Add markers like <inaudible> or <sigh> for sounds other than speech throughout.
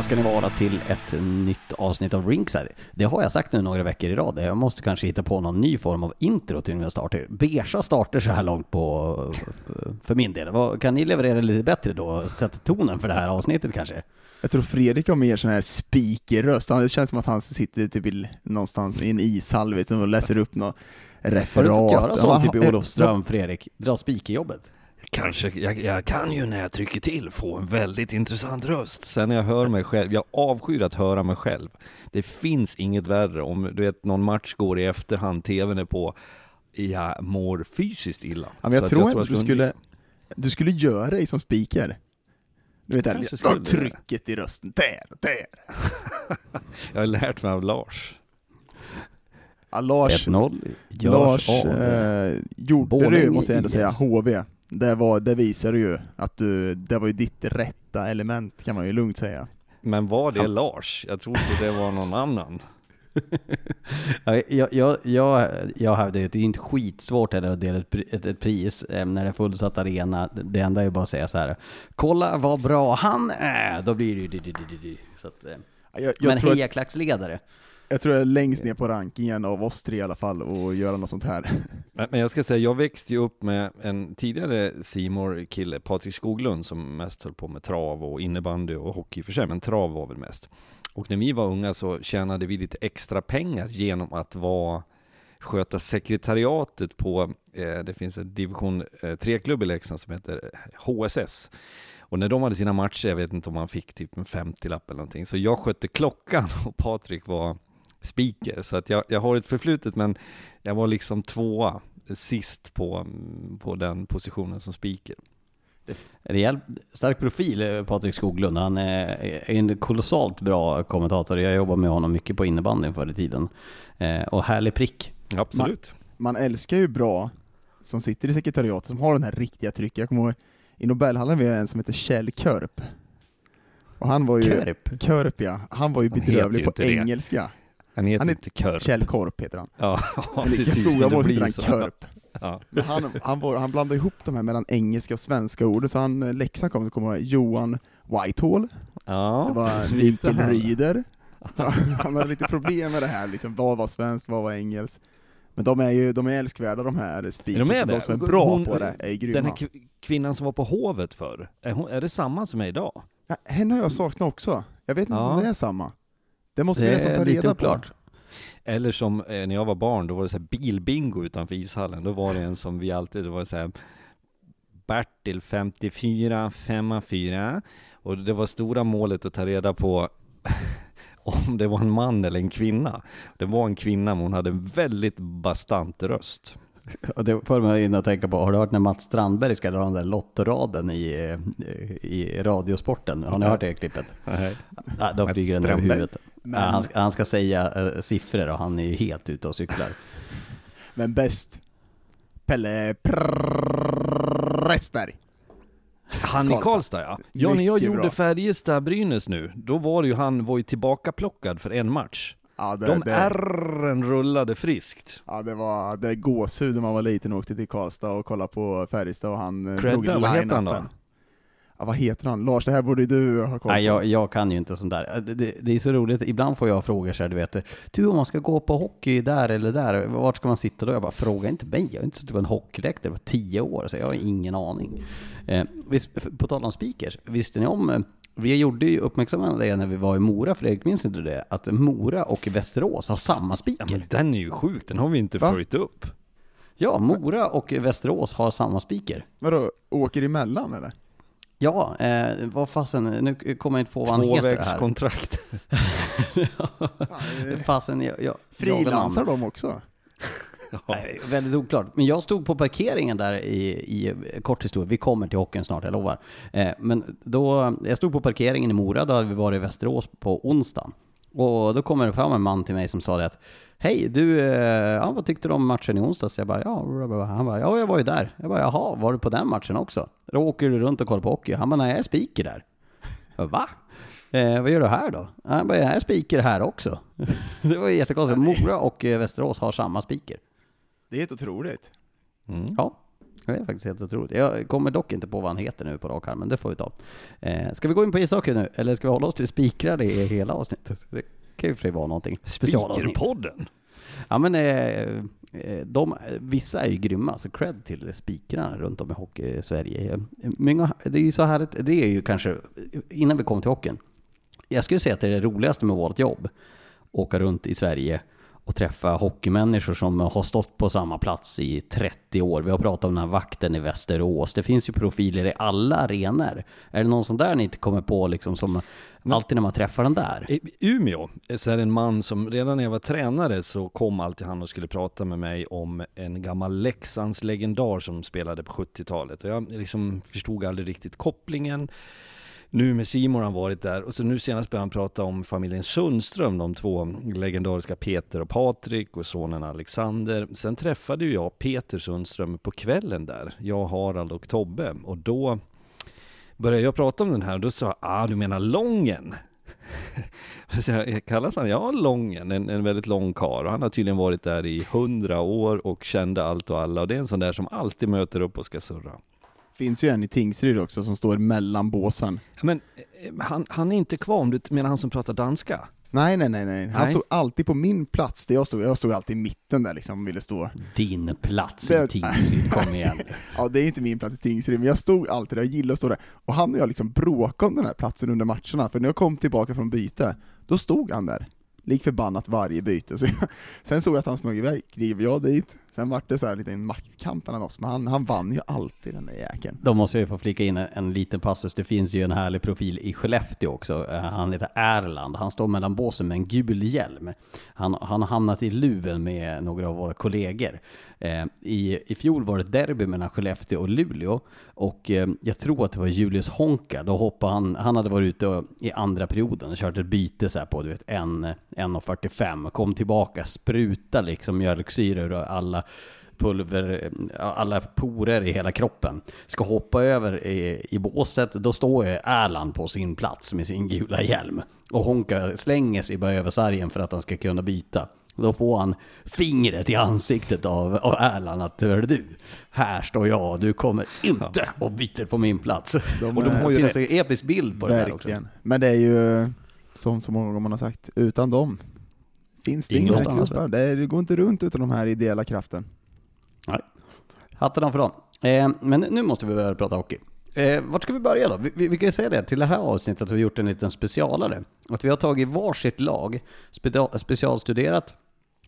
Välkomna ska ni vara till ett nytt avsnitt av Ringside. Det har jag sagt nu några veckor i rad. Jag måste kanske hitta på någon ny form av intro till mina starter. Beiga starter så här långt på, för min del. Kan ni leverera lite bättre då? Sätta tonen för det här avsnittet kanske? Jag tror Fredrik har mer sån här speakerröst. Det känns som att han sitter typ i, någonstans i en ishall och läser upp något referat. Har du fått göra sånt typ i Olofström, Fredrik? Dra speakerjobbet? Kanske, jag, jag, kan ju när jag trycker till få en väldigt intressant röst. Sen när jag hör mig själv, jag avskyr att höra mig själv. Det finns inget värre om du vet någon match går i efterhand, tvn är på, jag mår fysiskt illa. Ja, men jag, tror jag tror att du skulle, du skulle göra dig som speaker. Du vet, där, trycket i rösten, där, där. <laughs> jag har lärt mig av Lars. Ja, Lars, Lars eh, gjorde det, måste jag ändå säga, HV det, var, det visar ju att du, det var ju ditt rätta element kan man ju lugnt säga. Men var det Lars? Jag trodde det var någon annan. <laughs> jag, jag, jag, jag hävdar att det är inte skitsvårt att dela ett, ett, ett, pris eh, när det är fullsatt arena. Det enda är bara att säga så här. Kolla vad bra han är! Då blir det ju... Så att, eh, jag, jag men hejaklacksledare. Jag tror jag är längst ner på rankingen av oss tre i alla fall, och göra något sånt här. <laughs> Men jag ska säga, jag växte ju upp med en tidigare simor kille Patrik Skoglund, som mest höll på med trav och innebandy och hockey för sig, men trav var väl mest. Och när vi var unga så tjänade vi lite extra pengar genom att vara sköta sekretariatet på, eh, det finns en division 3-klubb eh, i Leksand som heter HSS. Och när de hade sina matcher, jag vet inte om man fick typ en 50-lapp eller någonting, så jag skötte klockan <laughs> och Patrik var speaker. Så att jag, jag har ett förflutet men jag var liksom tvåa sist på, på den positionen som speaker. Rejäl stark profil, eh, Patrik Skoglund. Han är en kolossalt bra kommentator. Jag jobbar med honom mycket på innebandyn förr i tiden. Eh, och härlig prick. Absolut. Man, man, älskar ju bra, som sitter i sekretariatet, som har den här riktiga trycket. Jag kommer ihåg, i Nobelhallen vi har en som heter Kjell Körp. Och han var ju... Körp? Körp ja. Han var ju bedrövlig på engelska. Han heter han inte Körp. Kjell Korp heter han. Ja, <laughs> precis. Skogamål heter han Körp. Ja. Han, han, han blandade ihop de här mellan engelska och svenska ord, så han, eh, läxan kom, kommer Johan Whitehall, ja. det var <laughs> Mikael Ryder, så <laughs> han hade lite problem med det här, liksom, vad var svenskt, vad var engelskt. Men de är ju de är älskvärda de här speakers, de, är de som är bra hon, på det är grymma. Den här kvinnan som var på Hovet för är, hon, är det samma som är idag? Ja, henne har jag saknat också. Jag vet inte ja. om det är samma. Det måste vi nästan ta reda på. Eller som eh, när jag var barn, då var det så här bilbingo utanför ishallen. Då var det en som vi alltid, det var så här Bertil 54, 54. Och det var stora målet att ta reda på <laughs> om det var en man eller en kvinna. Det var en kvinna, men hon hade en väldigt bastant röst. <laughs> Och det får mig in att tänka på, har du hört när Mats Strandberg ska dra den där lottoraden i, i radiosporten? Har ni hört det klippet? Nej. Ja, då flyger den över huvudet. Men... Han, ska, han, ska säga uh, siffror och han är ju helt ute och cyklar. <laughs> Men bäst, Pelle Pressberg. Han i Karlstad ja. Ja, när jag gjorde Färjestad-Brynäs nu, då var det ju han var ju tillbakaplockad för en match. Ja, det, De det... ärren rullade friskt. Ja, det var det gåshud när man var liten och åkte till Karlstad och kollade på Färjestad och han eh, Credda, drog line vad heter han då? Ja, vad heter han? Lars, det här borde du ha koll på. Nej, jag, jag kan ju inte sånt där. Det, det, det, är så roligt, ibland får jag frågor så här, du vet, du om man ska gå på hockey där eller där, vart ska man sitta då? Jag bara, fråga inte mig, jag har inte suttit på en hockeyläktare på tio år, så jag har ingen aning. Eh, visst, på tal om speakers, visste ni om, eh, vi gjorde ju uppmärksamma det när vi var i Mora, Fredrik, minns inte det? Att Mora och Västerås har samma speaker. Ja, men den är ju sjuk, den har vi inte Va? följt upp. Ja, Mora och Västerås har samma speaker. Vadå, åker emellan eller? Ja, eh, vad fasen, nu kommer jag inte på vad han heter här. Tvåvägskontrakt. <laughs> fasen, jag, jag Frilansar de också? <laughs> Ja. väldigt oklart. Men jag stod på parkeringen där i, i kort historia. Vi kommer till hockeyn snart, jag lovar. Eh, men då, jag stod på parkeringen i Mora, då hade vi varit i Västerås på onsdagen. Och då kommer det fram en man till mig som sa det att Hej, du, eh, ja, vad tyckte du om matchen i onsdags? Jag bara, ja, han bara, ja, jag var ju där. Jag bara, jaha, var du på den matchen också? Då åker du runt och kollar på hockey. Han bara, nej, jag är speaker där. Jag bara, va? Eh, vad gör du här då? Han bara, jag är speaker här också. <laughs> det var jättekonstigt. Mora och eh, Västerås har samma speaker. Det är helt otroligt. Mm. Ja. Det är faktiskt helt otroligt. Jag kommer dock inte på vad han heter nu på rak arm, men det får vi ta. Eh, ska vi gå in på ishockey nu, eller ska vi hålla oss till spikrar i hela avsnittet? Det kan ju för sig vara någonting. Spikerpodden? Ja men eh, eh, de, vissa är ju grymma, så cred till spikrarna runt om i hockey-Sverige. Många, det är ju så härligt, det är ju kanske, innan vi kommer till hockeyn, jag skulle säga att det är det roligaste med vårt jobb, åka runt i Sverige och träffa hockeymänniskor som har stått på samma plats i 30 år. Vi har pratat om den här vakten i Västerås. Det finns ju profiler i alla arenor. Är det någon sån där ni inte kommer på liksom som men, alltid när man träffar den där? I Umeå så är det en man som redan när jag var tränare så kom alltid han och skulle prata med mig om en gammal Leksands legendar som spelade på 70-talet. Och jag liksom förstod aldrig riktigt kopplingen nu med Simon har han varit där och så nu senast började han prata om familjen Sundström, de två legendariska Peter och Patrik och sonen Alexander. Sen träffade ju jag Peter Sundström på kvällen där, jag, Harald och Tobbe och då började jag prata om den här och då sa jag, ah du menar Lången? <laughs> Kallas han? Ja, Lången, en, en väldigt lång kar och han har tydligen varit där i hundra år och kände allt och alla och det är en sån där som alltid möter upp och ska surra finns ju en i Tingsryd också som står mellan båsen. Men eh, han, han är inte kvar om du menar han som pratar danska? Nej, nej, nej, nej. Han nej. stod alltid på min plats där jag stod. Jag stod alltid i mitten där liksom, ville stå. Din plats i Tingsryd, kom <laughs> igen. ja, det är inte min plats i Tingsryd, men jag stod alltid där, jag gillade att stå där. Och han och jag liksom bråkade om den här platsen under matcherna, för när jag kom tillbaka från byte, då stod han där lik förbannat varje byte. Så jag, <laughs> sen såg jag att han smög iväg, kliver jag dit, sen vart det så här lite en maktkamp mellan oss, men han, han vann ju alltid den där jäkeln. Då måste jag ju få flika in en, en liten passus, det finns ju en härlig profil i Skellefteå också, eh, han heter Erland, han står mellan båsen med en gul hjälm. Han, han har hamnat i luven med några av våra kollegor. Eh, I, I fjol var det ett derby mellan Skellefteå och Luleå och eh, jag tror att det var Julius Honka. Då hoppade han, han hade varit ute i andra perioden och kört ett byte så på du vet 1.45, kom tillbaka, spruta liksom mjölksyra ur alla pulver, alla porer i hela kroppen. Ska hoppa över i, i båset, då står ju Erland på sin plats med sin gula hjälm. Och Honka slänger sig bara över sargen för att han ska kunna byta. Då får han fingret i ansiktet av, av Erland att hör du, här står jag, du kommer inte och byter på min plats. De, och de har ju finns rätt. en episk bild på Verkligen. det där också. Men det är ju, som så många gånger man har sagt, utan dem finns det inget annat. Det, det går inte runt utan de här ideella kraften. Nej. Hatten av för dem. Eh, men nu måste vi börja prata hockey. Eh, vart ska vi börja då? Vi, vi, vi kan ju säga det till det här avsnittet att vi har gjort en liten specialare. Att vi har tagit varsitt lag, specialstuderat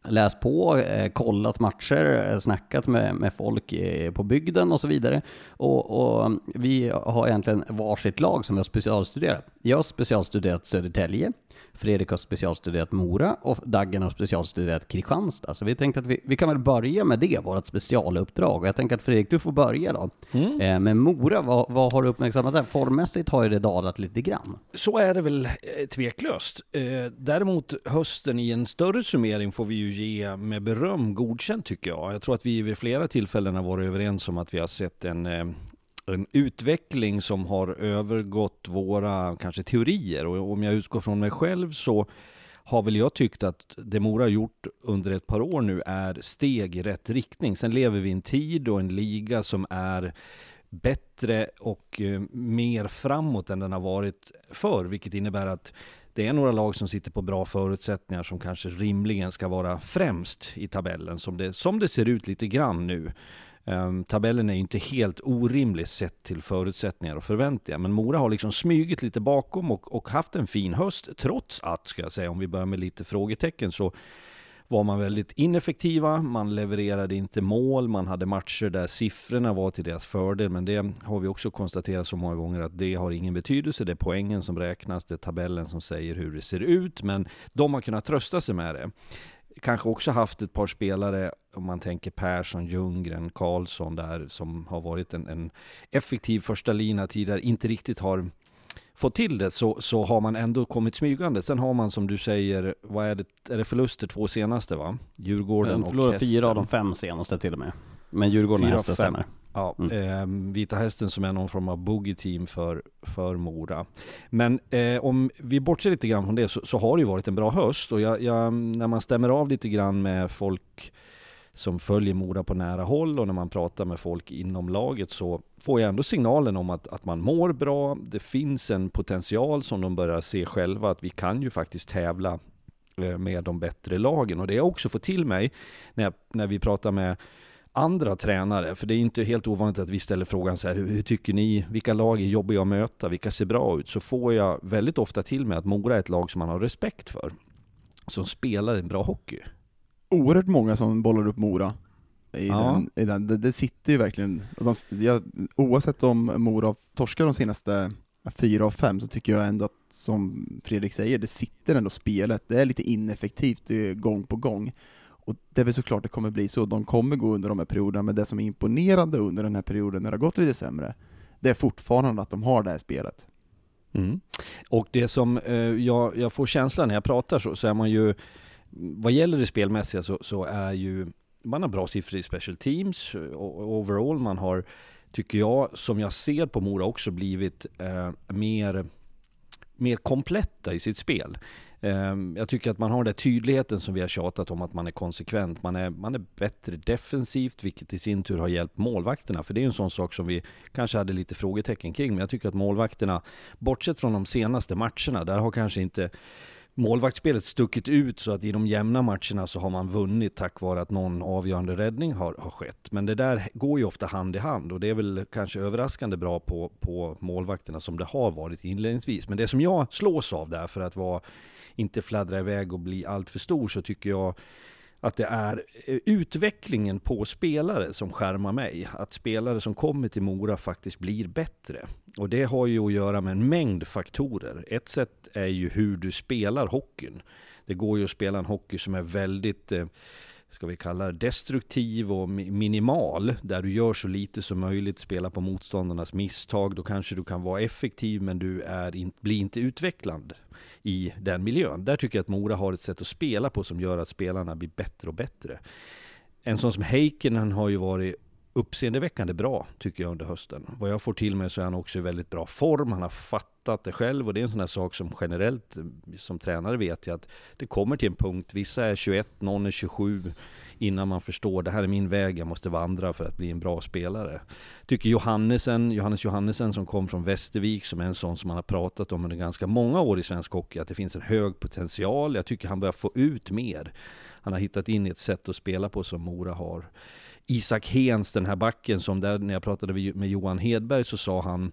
läst på, eh, kollat matcher, eh, snackat med, med folk eh, på bygden och så vidare. Och, och, vi har egentligen varsitt lag som vi har specialstuderat. Jag har specialstuderat Södertälje, Fredrik har specialstuderat Mora och Daggen har specialstuderat Kristianstad. Så vi tänkte att vi, vi kan väl börja med det, vårt specialuppdrag. Och jag tänker att Fredrik, du får börja då. Mm. Eh, med Mora, vad, vad, har du uppmärksammat där? Formmässigt har ju det dalat lite grann. Så är det väl eh, tveklöst. Eh, däremot hösten i en större summering får vi ju ge med beröm godkänt tycker jag. Jag tror att vi vid flera tillfällen har varit överens om att vi har sett en en utveckling som har övergått våra kanske teorier. Och om jag utgår från mig själv så har väl jag tyckt att det Mora har gjort under ett par år nu är steg i rätt riktning. Sen lever vi i en tid och en liga som är bättre och eh, mer framåt än den har varit förr, vilket innebär att det är några lag som sitter på bra förutsättningar som kanske rimligen ska vara främst i tabellen som det, som det ser ut lite grann nu. Ehm, tabellen är inte helt orimlig sett till förutsättningar och förväntningar. Men Mora har liksom smygit lite bakom och, och haft en fin höst. Trots att, ska jag säga, om vi börjar med lite frågetecken, så var man väldigt ineffektiva. Man levererade inte mål. Man hade matcher där siffrorna var till deras fördel. Men det har vi också konstaterat så många gånger att det har ingen betydelse. Det är poängen som räknas. Det är tabellen som säger hur det ser ut. Men de har kunnat trösta sig med det kanske också haft ett par spelare, om man tänker Persson, Ljunggren, Karlsson där, som har varit en, en effektiv första lina tidigare, inte riktigt har fått till det, så, så har man ändå kommit smygande. Sen har man som du säger, vad är det, är det förluster två senaste va? Djurgården och Hästen. fyra av de fem senaste till och med. Men Djurgården och Hästen stämmer. Ja, mm. eh, Vita Hästen som är någon form av boogie-team för, för Mora. Men eh, om vi bortser lite grann från det så, så, har det ju varit en bra höst och jag, jag, när man stämmer av lite grann med folk som följer Mora på nära håll och när man pratar med folk inom laget så får jag ändå signalen om att, att man mår bra. Det finns en potential som de börjar se själva att vi kan ju faktiskt tävla eh, med de bättre lagen. Och det jag också får till mig när, jag, när vi pratar med andra tränare, för det är inte helt ovanligt att vi ställer frågan så här, hur, tycker ni, vilka lag är jobbiga att möta, vilka ser bra ut? Så får jag väldigt ofta till mig att Mora är ett lag som man har respekt för, som spelar en bra hockey. Oerhört många som bollar upp Mora i ja. den, i den. Det, det sitter ju verkligen, de, jag, oavsett om Mora torskar de senaste fyra av fem så tycker jag ändå att, som Fredrik säger, det sitter ändå spelet. Det är lite ineffektivt gång på gång. Och det är väl såklart det kommer bli så, de kommer gå under de här perioderna, men det som är imponerande under den här perioden när det har gått lite sämre, det är fortfarande att de har det här spelet. Mm. Och det som eh, jag, jag, får känslan när jag pratar så, så är man ju, vad gäller det spelmässiga så, så är ju, man har bra siffror i special teams, och overall, man har, tycker jag, som jag ser på Mora också blivit eh, mer mer kompletta i sitt spel. Ehm, jag tycker att man har den tydligheten som vi har tjatat om, att man är konsekvent. Man är, man är bättre defensivt, vilket i sin tur har hjälpt målvakterna. För det är en sån sak som vi kanske hade lite frågetecken kring. Men jag tycker att målvakterna, bortsett från de senaste matcherna, där har kanske inte målvaktsspelet stuckit ut så att i de jämna matcherna så har man vunnit tack vare att någon avgörande räddning har, har skett. Men det där går ju ofta hand i hand och det är väl kanske överraskande bra på, på målvakterna som det har varit inledningsvis. Men det som jag slås av där för att vara inte fladdra iväg och bli allt för stor så tycker jag att det är eh, utvecklingen på spelare som skärmar mig. Att spelare som kommer till Mora faktiskt blir bättre. Och det har ju att göra med en mängd faktorer. Ett sätt är ju hur du spelar hockeyn. Det går ju att spela en hockey som är väldigt eh, ska vi kalla det, destruktiv och minimal, där du gör så lite som möjligt, spelar på motståndarnas misstag, då kanske du kan vara effektiv men du är in, blir inte utvecklande i den miljön. Där tycker jag att Mora har ett sätt att spela på som gör att spelarna blir bättre och bättre. En sån som Heikkinen har ju varit uppseendeväckande bra, tycker jag, under hösten. Vad jag får till mig så är han också i väldigt bra form. Han har fattat det själv och det är en sån här sak som generellt, som tränare vet jag att det kommer till en punkt. Vissa är 21, någon är 27 innan man förstår det här är min väg, jag måste vandra för att bli en bra spelare. Tycker Johannesen, Johannes Johannesen som kom från Västervik, som är en sån som man har pratat om under ganska många år i svensk hockey, att det finns en hög potential. Jag tycker han börjar få ut mer. Han har hittat in i ett sätt att spela på som Mora har. Isak Hens, den här backen som där när jag pratade med Johan Hedberg så sa han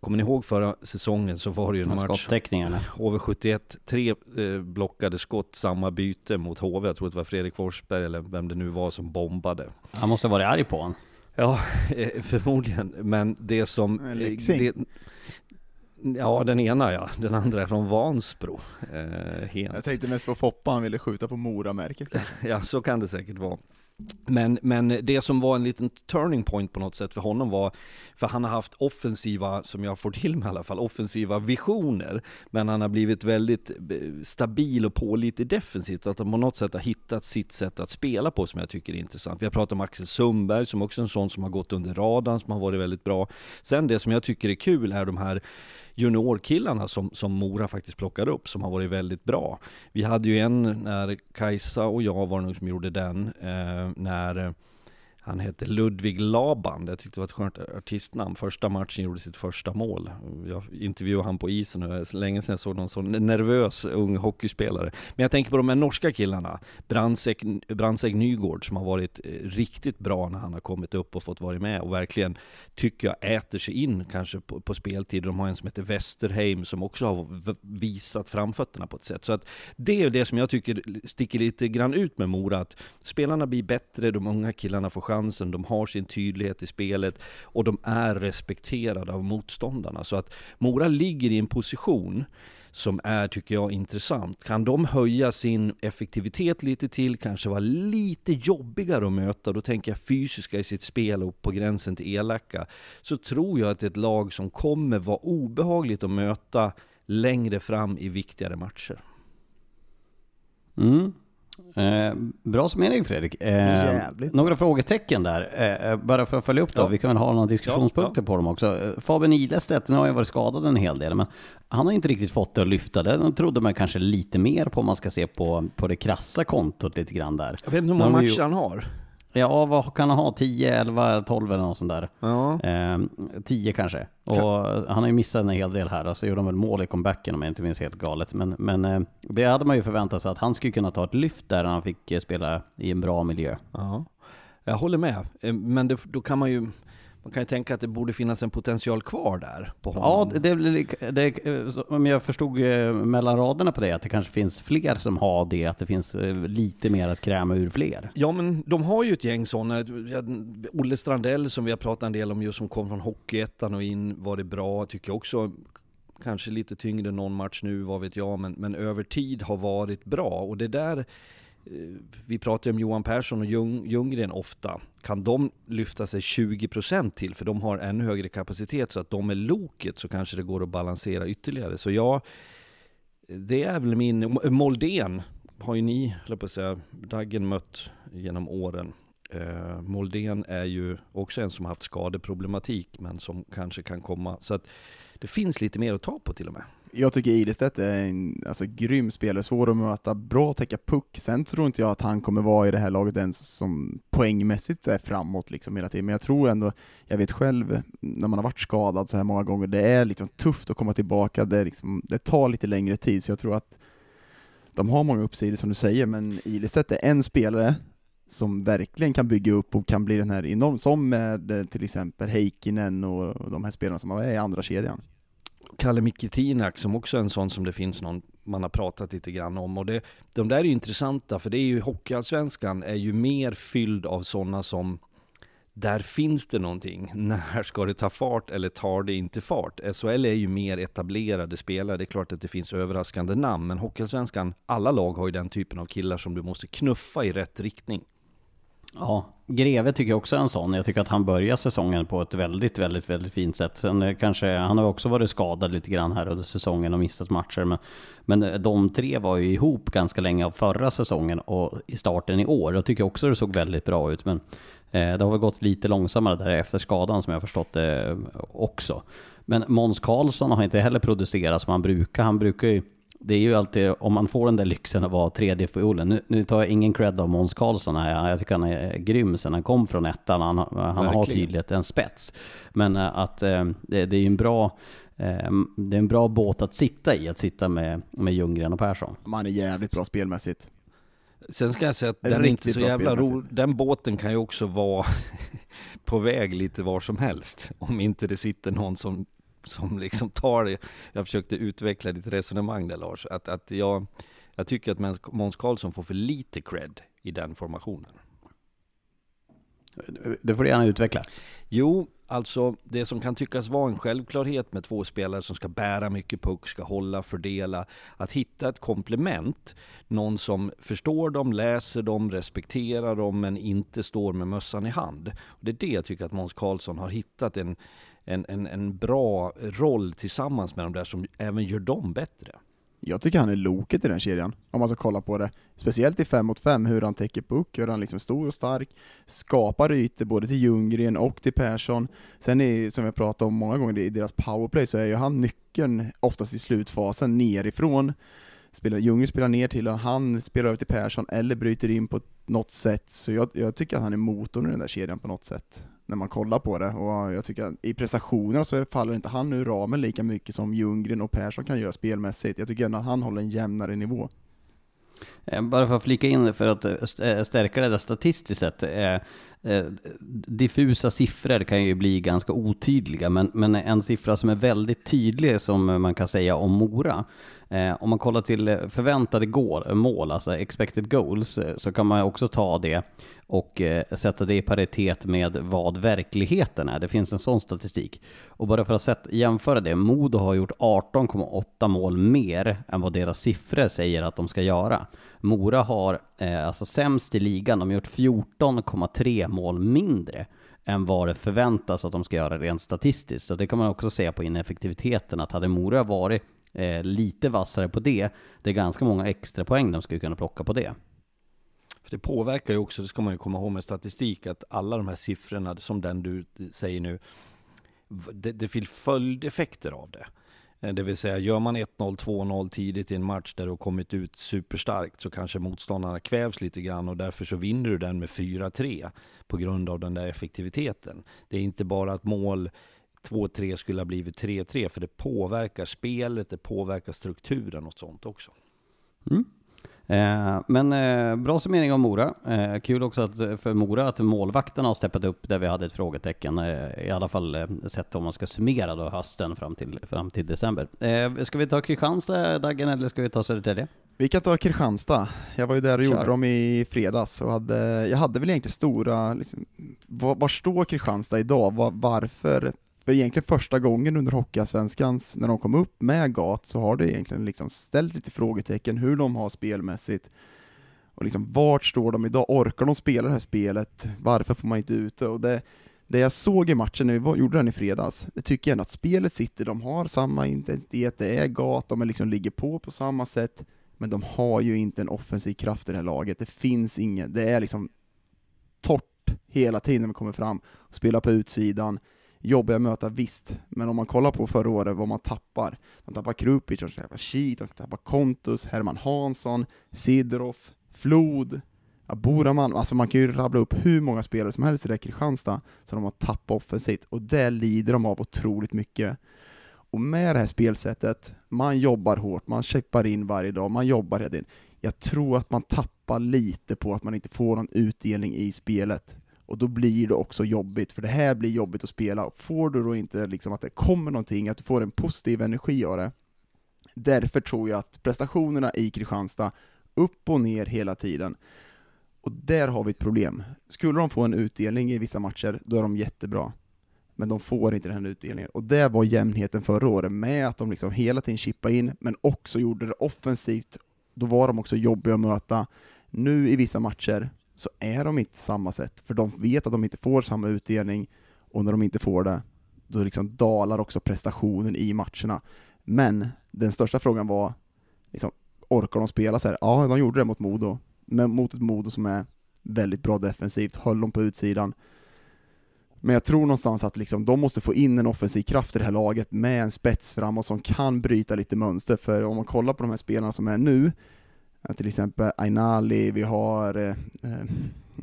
Kommer ni ihåg förra säsongen så var det ju en match HV71, tre eh, blockade skott, samma byte mot HV. Jag tror det var Fredrik Forsberg eller vem det nu var som bombade. Han måste ha varit arg på honom. Ja, eh, förmodligen. Men det som... Eh, det, ja, den ena ja. Den andra är från Vansbro. Eh, Jag tänkte mest på Foppa, han ville skjuta på Mora-märket <laughs> ja, så kan det säkert vara. Men, men det som var en liten turning point på något sätt för honom var, för han har haft offensiva, som jag får till mig i alla fall, offensiva visioner. Men han har blivit väldigt eh, stabil och pålitlig defensivt. Att han på något sätt har hittat sitt sätt att spela på som jag tycker är intressant. Vi har pratat om Axel Sundberg som också är en sån som har gått under radarn, som har varit väldigt bra. Sen det som jag tycker är kul är de här juniorkillarna som, som Mora faktiskt plockade upp, som har varit väldigt bra. Vi hade ju en när Kajsa och jag var nog som gjorde den, eh, när han hette Ludvig Laban. Jag tyckte det var ett skönt artistnamn. Första matchen gjorde sitt första mål. Jag intervjuade han på isen och det länge sedan jag såg någon så nervös ung hockeyspelare. Men jag tänker på de här norska killarna. Brandsek, Nygård som har varit eh, riktigt bra när han har kommit upp och fått vara med och verkligen tycker jag äter sig in kanske på, på speltid. De har en som heter Westerheim som också har visat framfötterna på ett sätt. Så att det är det som jag tycker sticker lite grann ut med Mora. Att spelarna blir bättre, de unga killarna får chans chansen, de har sin tydlighet i spelet och de är respekterade av motståndarna. Så att Mora ligger i en position som är, tycker jag, intressant. Kan de höja sin effektivitet lite till, kanske vara lite jobbigare att möta, då tänker jag fysiska i sitt spel och på gränsen till elaka, så tror jag att det är ett lag som kommer vara obehagligt att möta längre fram i viktigare matcher. Mm. Eh, bra summering Fredrik. Eh, några frågetecken där. Eh, eh, bara för att följa upp då, ja. vi kan väl ha några diskussionspunkter ja, ja. på dem också. Eh, Fabian Ilestedt, nu har ju varit skadad en hel del, men han har inte riktigt fått det att lyfta. Det trodde man kanske lite mer på om man ska se på, på det krassa kontot lite grann där. Jag vet inte hur många matcher han har. Ja, vad kan han ha? 10, 11, 12 eller något sånt där. Ja. Eh, 10 kanske. Och kan. han har ju missat en hel del här, så alltså gjorde han väl mål i comebacken om jag inte minns helt galet. Men, men eh, det hade man ju förväntat sig att han skulle kunna ta ett lyft där när han fick eh, spela i en bra miljö. Ja, jag håller med. Eh, men det, då kan man ju man kan ju tänka att det borde finnas en potential kvar där på honom. Ja, det, det, om jag förstod eh, mellan raderna på det, att det kanske finns fler som har det, att det finns eh, lite mer att kräma ur fler. Ja, men de har ju ett gäng sådana. Olle Strandell som vi har pratat en del om, just som kom från Hockeyettan och in, var det bra, tycker jag också. Kanske lite tyngre någon match nu, vad vet jag, men, men över tid har varit bra. Och det där Eh, Eh, vi pratar ju om Johan Persson och Ljung, Ljunggren ofta. Kan de lyfta sig 20% till, för de har ännu högre kapacitet, så att de är loket, så kanske det går att balansera ytterligare. Så ja, det är väl min... Moldén har ju ni, eller på att säga, Daggen mött genom åren. Eh, Moldén är ju också en som haft skadeproblematik, men som kanske kan komma. Så att det finns lite mer att ta på till och med. Jag tycker Ilestedt är en alltså, grym spelare, svår att möta, bra att täcka puck. Sen tror inte jag att han kommer vara i det här laget ens som poängmässigt är framåt liksom hela tiden, men jag tror ändå, jag vet själv, när man har varit skadad så här många gånger, det är liksom tufft att komma tillbaka, det, liksom, det tar lite längre tid, så jag tror att de har många uppsidor som du säger, men Ilestedt är en spelare som verkligen kan bygga upp och kan bli den här enorm, som med eh, till exempel Heikkinen och de här spelarna som är i andra kedjan. Kalle Mikitinak som också är en sån som det finns någon man har pratat lite grann om. Och det, de där är ju intressanta för det är ju Hockeyallsvenskan är ju mer fylld av sådana som där finns det någonting. <laughs> När ska det ta fart eller tar det inte fart? SHL är ju mer etablerade spelare. Det är klart att det finns överraskande namn, men Hockeyallsvenskan, alla lag har ju den typen av killar som du måste knuffa i rätt riktning. Ja, Greve tycker jag också är en sån. Jag tycker att han börjar säsongen på ett väldigt, väldigt, väldigt fint sätt. Sen kanske, han har också varit skadad lite grann här under säsongen och missat matcher. Men, men eh, de tre var ju ihop ganska länge av förra säsongen och i starten i år. Jag tycker också det såg väldigt bra ut. Men eh, det har väl gått lite långsammare där efter skadan som jag har förstått det eh, också. Men Måns Karlsson har inte heller producerat som han brukar. Han brukar ju det är ju alltid, om man får den där lyxen att vara tredje fiolen. Nu, nu tar jag ingen cred av Måns Karlsson här. Jag tycker han är grym sen han kom från ettan. Han, han har tydligt en spets. Men äh, att äh, det, det, är ju en bra äh, det är en bra båt att sitta i, att sitta med, med Ljunggren och Persson. Man är jävligt bra spelmässigt. Sen ska jag säga att den är inte så jävla rolig. Den båten kan ju också vara <laughs> på väg lite var som helst. Om inte det sitter någon som som liksom tar det. Jag försökte utveckla ditt resonemang där Lars, att, att jag, jag tycker att Måns Karlsson får för lite cred i den formationen. Det får du gärna utveckla. Jo, alltså det som kan tyckas vara en självklarhet med två spelare som ska bära mycket puck, ska hålla, fördela. Att hitta ett komplement, någon som förstår dem, läser dem, respekterar dem, men inte står med mössan i hand. Det är det jag tycker att Måns Karlsson har hittat en, en, en, en bra roll tillsammans med de där som även gör dem bättre. Jag tycker han är loket i den kedjan, om man ska kolla på det. Speciellt i 5 mot 5, hur han täcker puck, hur han liksom är stor och stark, skapar ytor både till Ljunggren och till Persson. Sen är som jag pratat om många gånger, i deras powerplay så är ju han nyckeln oftast i slutfasen nerifrån. Spelar, Ljunggren spelar ner till och han spelar över till Persson eller bryter in på något sätt, så jag, jag tycker att han är motorn i den där kedjan på något sätt när man kollar på det. Och jag tycker att i prestationerna så faller inte han ur ramen lika mycket som Ljunggren och Persson kan göra spelmässigt. Jag tycker ändå att han håller en jämnare nivå. Eh, bara för att flika in för att eh, eh, stärka det där statistiskt sett. Eh, diffusa siffror kan ju bli ganska otydliga, men, men en siffra som är väldigt tydlig som man kan säga om Mora. Eh, om man kollar till förväntade mål, alltså expected goals, eh, så kan man också ta det och eh, sätta det i paritet med vad verkligheten är. Det finns en sån statistik. Och bara för att sätt, jämföra det, Modo har gjort 18,8 mål mer än vad deras siffror säger att de ska göra. Mora har eh, alltså sämst i ligan, de har gjort 14,3 mål mindre än vad det förväntas att de ska göra rent statistiskt. Så det kan man också se på ineffektiviteten, att hade Mora varit eh, lite vassare på det, det är ganska många extra poäng de skulle kunna plocka på det. För det påverkar ju också, det ska man ju komma ihåg med statistik, att alla de här siffrorna som den du eh, säger nu, det, det finns följdeffekter av det. Eh, det vill säga, gör man 1-0, 2-0 tidigt i en match där du har kommit ut superstarkt så kanske motståndarna kvävs lite grann och därför så vinner du den med 4-3 på grund av den där effektiviteten. Det är inte bara att mål 2-3 skulle ha blivit 3-3 för det påverkar spelet, det påverkar strukturen och sånt också. Mm. Eh, men eh, bra summering om Mora. Eh, kul också att, för Mora att målvakterna har steppat upp där vi hade ett frågetecken. I alla fall sett om man ska summera då hösten fram till, fram till december. Ska vi ta Kristianstad, Daggen, eller ska vi ta Södertälje? Vi kan ta Kristianstad. Jag var ju där och Kör. gjorde dem i fredags och hade, jag hade väl egentligen stora, liksom, var, var står Kristianstad idag? Var, varför för egentligen första gången under Hockeyallsvenskans, när de kom upp med GAT, så har det egentligen liksom ställt lite frågetecken hur de har spelmässigt. Och liksom, vart står de idag? Orkar de spela det här spelet? Varför får man inte ut det? Och det, det jag såg i matchen när vi gjorde den i fredags, det tycker jag ändå att spelet sitter, de har samma intensitet, det är GAT, de liksom ligger på på samma sätt, men de har ju inte en offensiv kraft i det här laget. Det finns inget, det är liksom torrt hela tiden när vi kommer fram, och spelar på utsidan, jobbiga att möta, visst, men om man kollar på förra året vad man tappar, de tappar Krupic, de tappar Sheet, de tappar Kontus, Herman Hansson, Sidroff, Flod, Aboraman, alltså man kan ju rabbla upp hur många spelare som helst i det Kristianstad som de har tappat offensivt, och det lider de av otroligt mycket. Och med det här spelsättet, man jobbar hårt, man checkar in varje dag, man jobbar hela tiden. Jag tror att man tappar lite på att man inte får någon utdelning i spelet och då blir det också jobbigt, för det här blir jobbigt att spela. Får du då inte liksom att det kommer någonting, att du får en positiv energi av det, därför tror jag att prestationerna i Kristianstad, upp och ner hela tiden, och där har vi ett problem. Skulle de få en utdelning i vissa matcher, då är de jättebra. Men de får inte den här utdelningen. Och det var jämnheten förra året, med att de liksom hela tiden chippade in, men också gjorde det offensivt. Då var de också jobbiga att möta. Nu i vissa matcher, så är de inte samma sätt, för de vet att de inte får samma utdelning, och när de inte får det, då liksom dalar också prestationen i matcherna. Men den största frågan var, liksom, orkar de spela så här? Ja, de gjorde det mot Modo, men mot ett Modo som är väldigt bra defensivt, höll de på utsidan. Men jag tror någonstans att liksom, de måste få in en offensiv kraft i det här laget med en spets framåt som kan bryta lite mönster, för om man kollar på de här spelarna som är nu, till exempel Ainali, vi har, eh, eh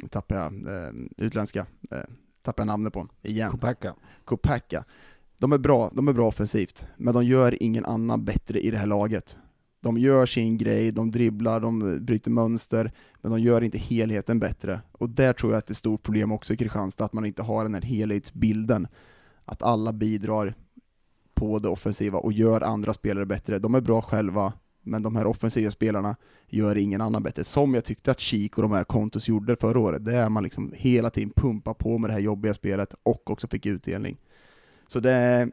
tappar jag, eh, utländska, eh, tappar jag namnet på igen. Kopacka. Kopacka. De är bra, de är bra offensivt, men de gör ingen annan bättre i det här laget. De gör sin grej, de dribblar, de bryter mönster, men de gör inte helheten bättre. Och där tror jag att det är ett stort problem också i Kristianstad, att man inte har den här helhetsbilden. Att alla bidrar på det offensiva och gör andra spelare bättre. De är bra själva, men de här offensiva spelarna gör ingen annan bättre. Som jag tyckte att Chic och de här Kontos gjorde förra året, det är man liksom hela tiden pumpar på med det här jobbiga spelet och också fick utdelning. Så det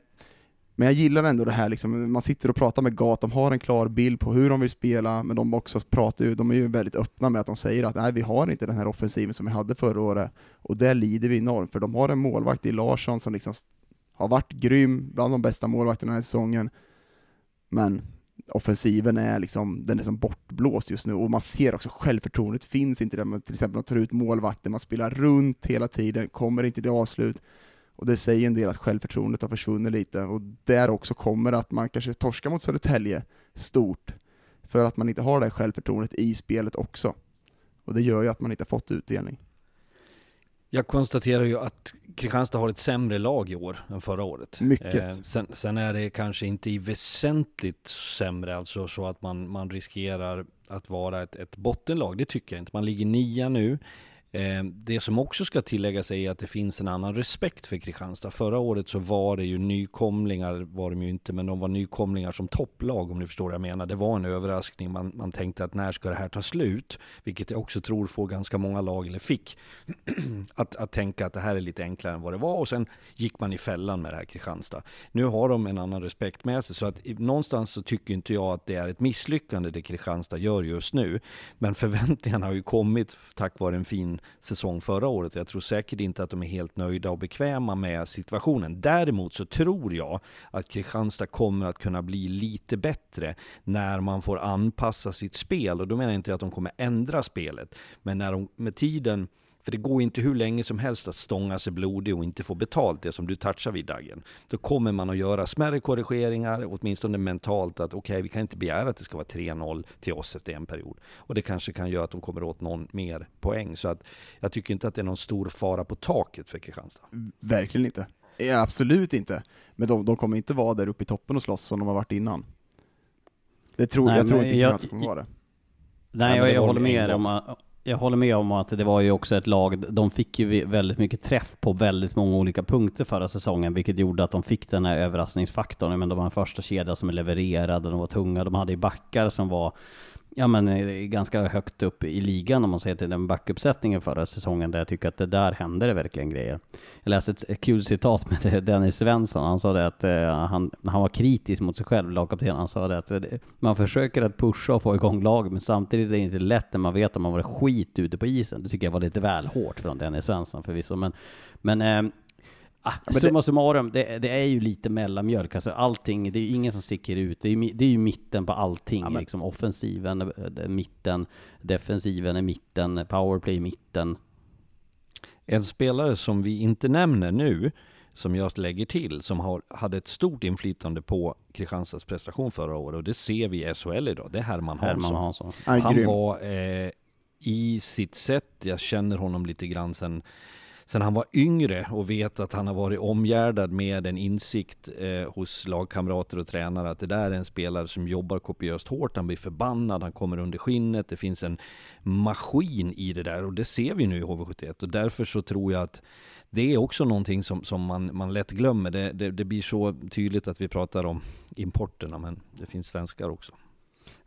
men jag gillar ändå det här, liksom, man sitter och pratar med GAT, de har en klar bild på hur de vill spela, men de också pratar ju, de är ju väldigt öppna med att de säger att nej, vi har inte den här offensiven som vi hade förra året, och där lider vi enormt, för de har en målvakt i Larsson som liksom har varit grym, bland de bästa målvakterna den här säsongen, men offensiven är liksom, den är som bortblåst just nu, och man ser också självförtroendet finns inte där, man till exempel man tar ut målvakten, man spelar runt hela tiden, kommer inte till avslut, och det säger en del att självförtroendet har försvunnit lite, och där också kommer att man kanske torskar mot Södertälje stort, för att man inte har det självförtroendet i spelet också. Och det gör ju att man inte har fått utdelning. Jag konstaterar ju att Kristianstad har ett sämre lag i år än förra året. Mycket. Eh, sen, sen, är det kanske inte i väsentligt sämre, alltså så att man, man riskerar att vara ett, ett bottenlag. Det tycker jag inte. Man ligger nia nu. Eh, det som också ska tilläggas är att det finns en annan respekt för Kristianstad. Förra året så var det ju nykomlingar, var de ju inte, men de var nykomlingar som topplag om ni förstår vad jag menar. Det var en överraskning. Man, man tänkte att när ska det här ta slut? Vilket jag också tror får ganska många lag, eller fick, <clears throat> att, att tänka att det här är lite enklare än vad det var. Och sen gick man i fällan med det här Kristianstad. Nu har de en annan respekt med sig, så att någonstans så tycker inte jag att det är ett misslyckande det Kristianstad gör just nu. Men förväntningarna har ju kommit tack vare en fin säsong förra året. Jag tror säkert inte att de är helt nöjda och bekväma med situationen. Däremot så tror jag att Kristianstad kommer att kunna bli lite bättre när man får anpassa sitt spel. Och då menar jag inte att de kommer ändra spelet, men när de med tiden för det går inte hur länge som helst att stånga sig blodig och inte få betalt det som du touchar vid Daggen. Då kommer man att göra smärre korrigeringar, åtminstone mentalt, att okej, okay, vi kan inte begära att det ska vara 3-0 till oss efter en period. Och det kanske kan göra att de kommer åt någon mer poäng. Så att jag tycker inte att det är någon stor fara på taket för Kristianstad. Verkligen inte. Ja, absolut inte. Men de, de kommer inte vara där uppe i toppen och slåss som de har varit innan. Det tror, Nej, jag tror inte Kristianstad kommer vara det. Nej, jag, jag håller med om att jag håller med om att det var ju också ett lag, de fick ju väldigt mycket träff på väldigt många olika punkter förra säsongen, vilket gjorde att de fick den här överraskningsfaktorn. Men de var en första kedja som levererade, de var tunga, de hade ju backar som var ja, men, eh, ganska högt upp i ligan om man ser till den backuppsättningen förra säsongen där jag tycker att det där hände det verkligen grejer. Jag läste ett kul citat med <laughs> Dennis Svensson. Han sa det att eh, han, han var kritisk mot sig själv, lagkaptenen. Han sa det att eh, man försöker att pusha och få igång lag, men samtidigt är det inte lätt när man vet att man varit skit ute på isen. Det tycker jag var lite väl hårt från Dennis Svensson förvisso. Men, men Ah, summa summarum, det, det, är ju lite mellanmjölk. Alltså allting, det är ju ingen som sticker ut. Det är ju, det är ju mitten på allting. Ja, men... liksom offensiven, är mitten, defensiven är mitten, powerplay är mitten. En spelare som vi inte nämner nu, som jag lägger till, som har, hade ett stort inflytande på Kristianstads prestation förra året, och det ser vi i SHL idag, det är Herman Hansson. Herman Hansson. Han var eh, i sitt sätt, jag känner honom lite grann sen sen han var yngre och vet att han har varit omgärdad med en insikt eh, hos lagkamrater och tränare att det där är en spelare som jobbar kopiöst hårt, han blir förbannad, han kommer under skinnet, det finns en maskin i det där och det ser vi nu i HV71 och därför så tror jag att det är också någonting som, som man, man lätt glömmer. Det, det, det blir så tydligt att vi pratar om importerna, men det finns svenskar också.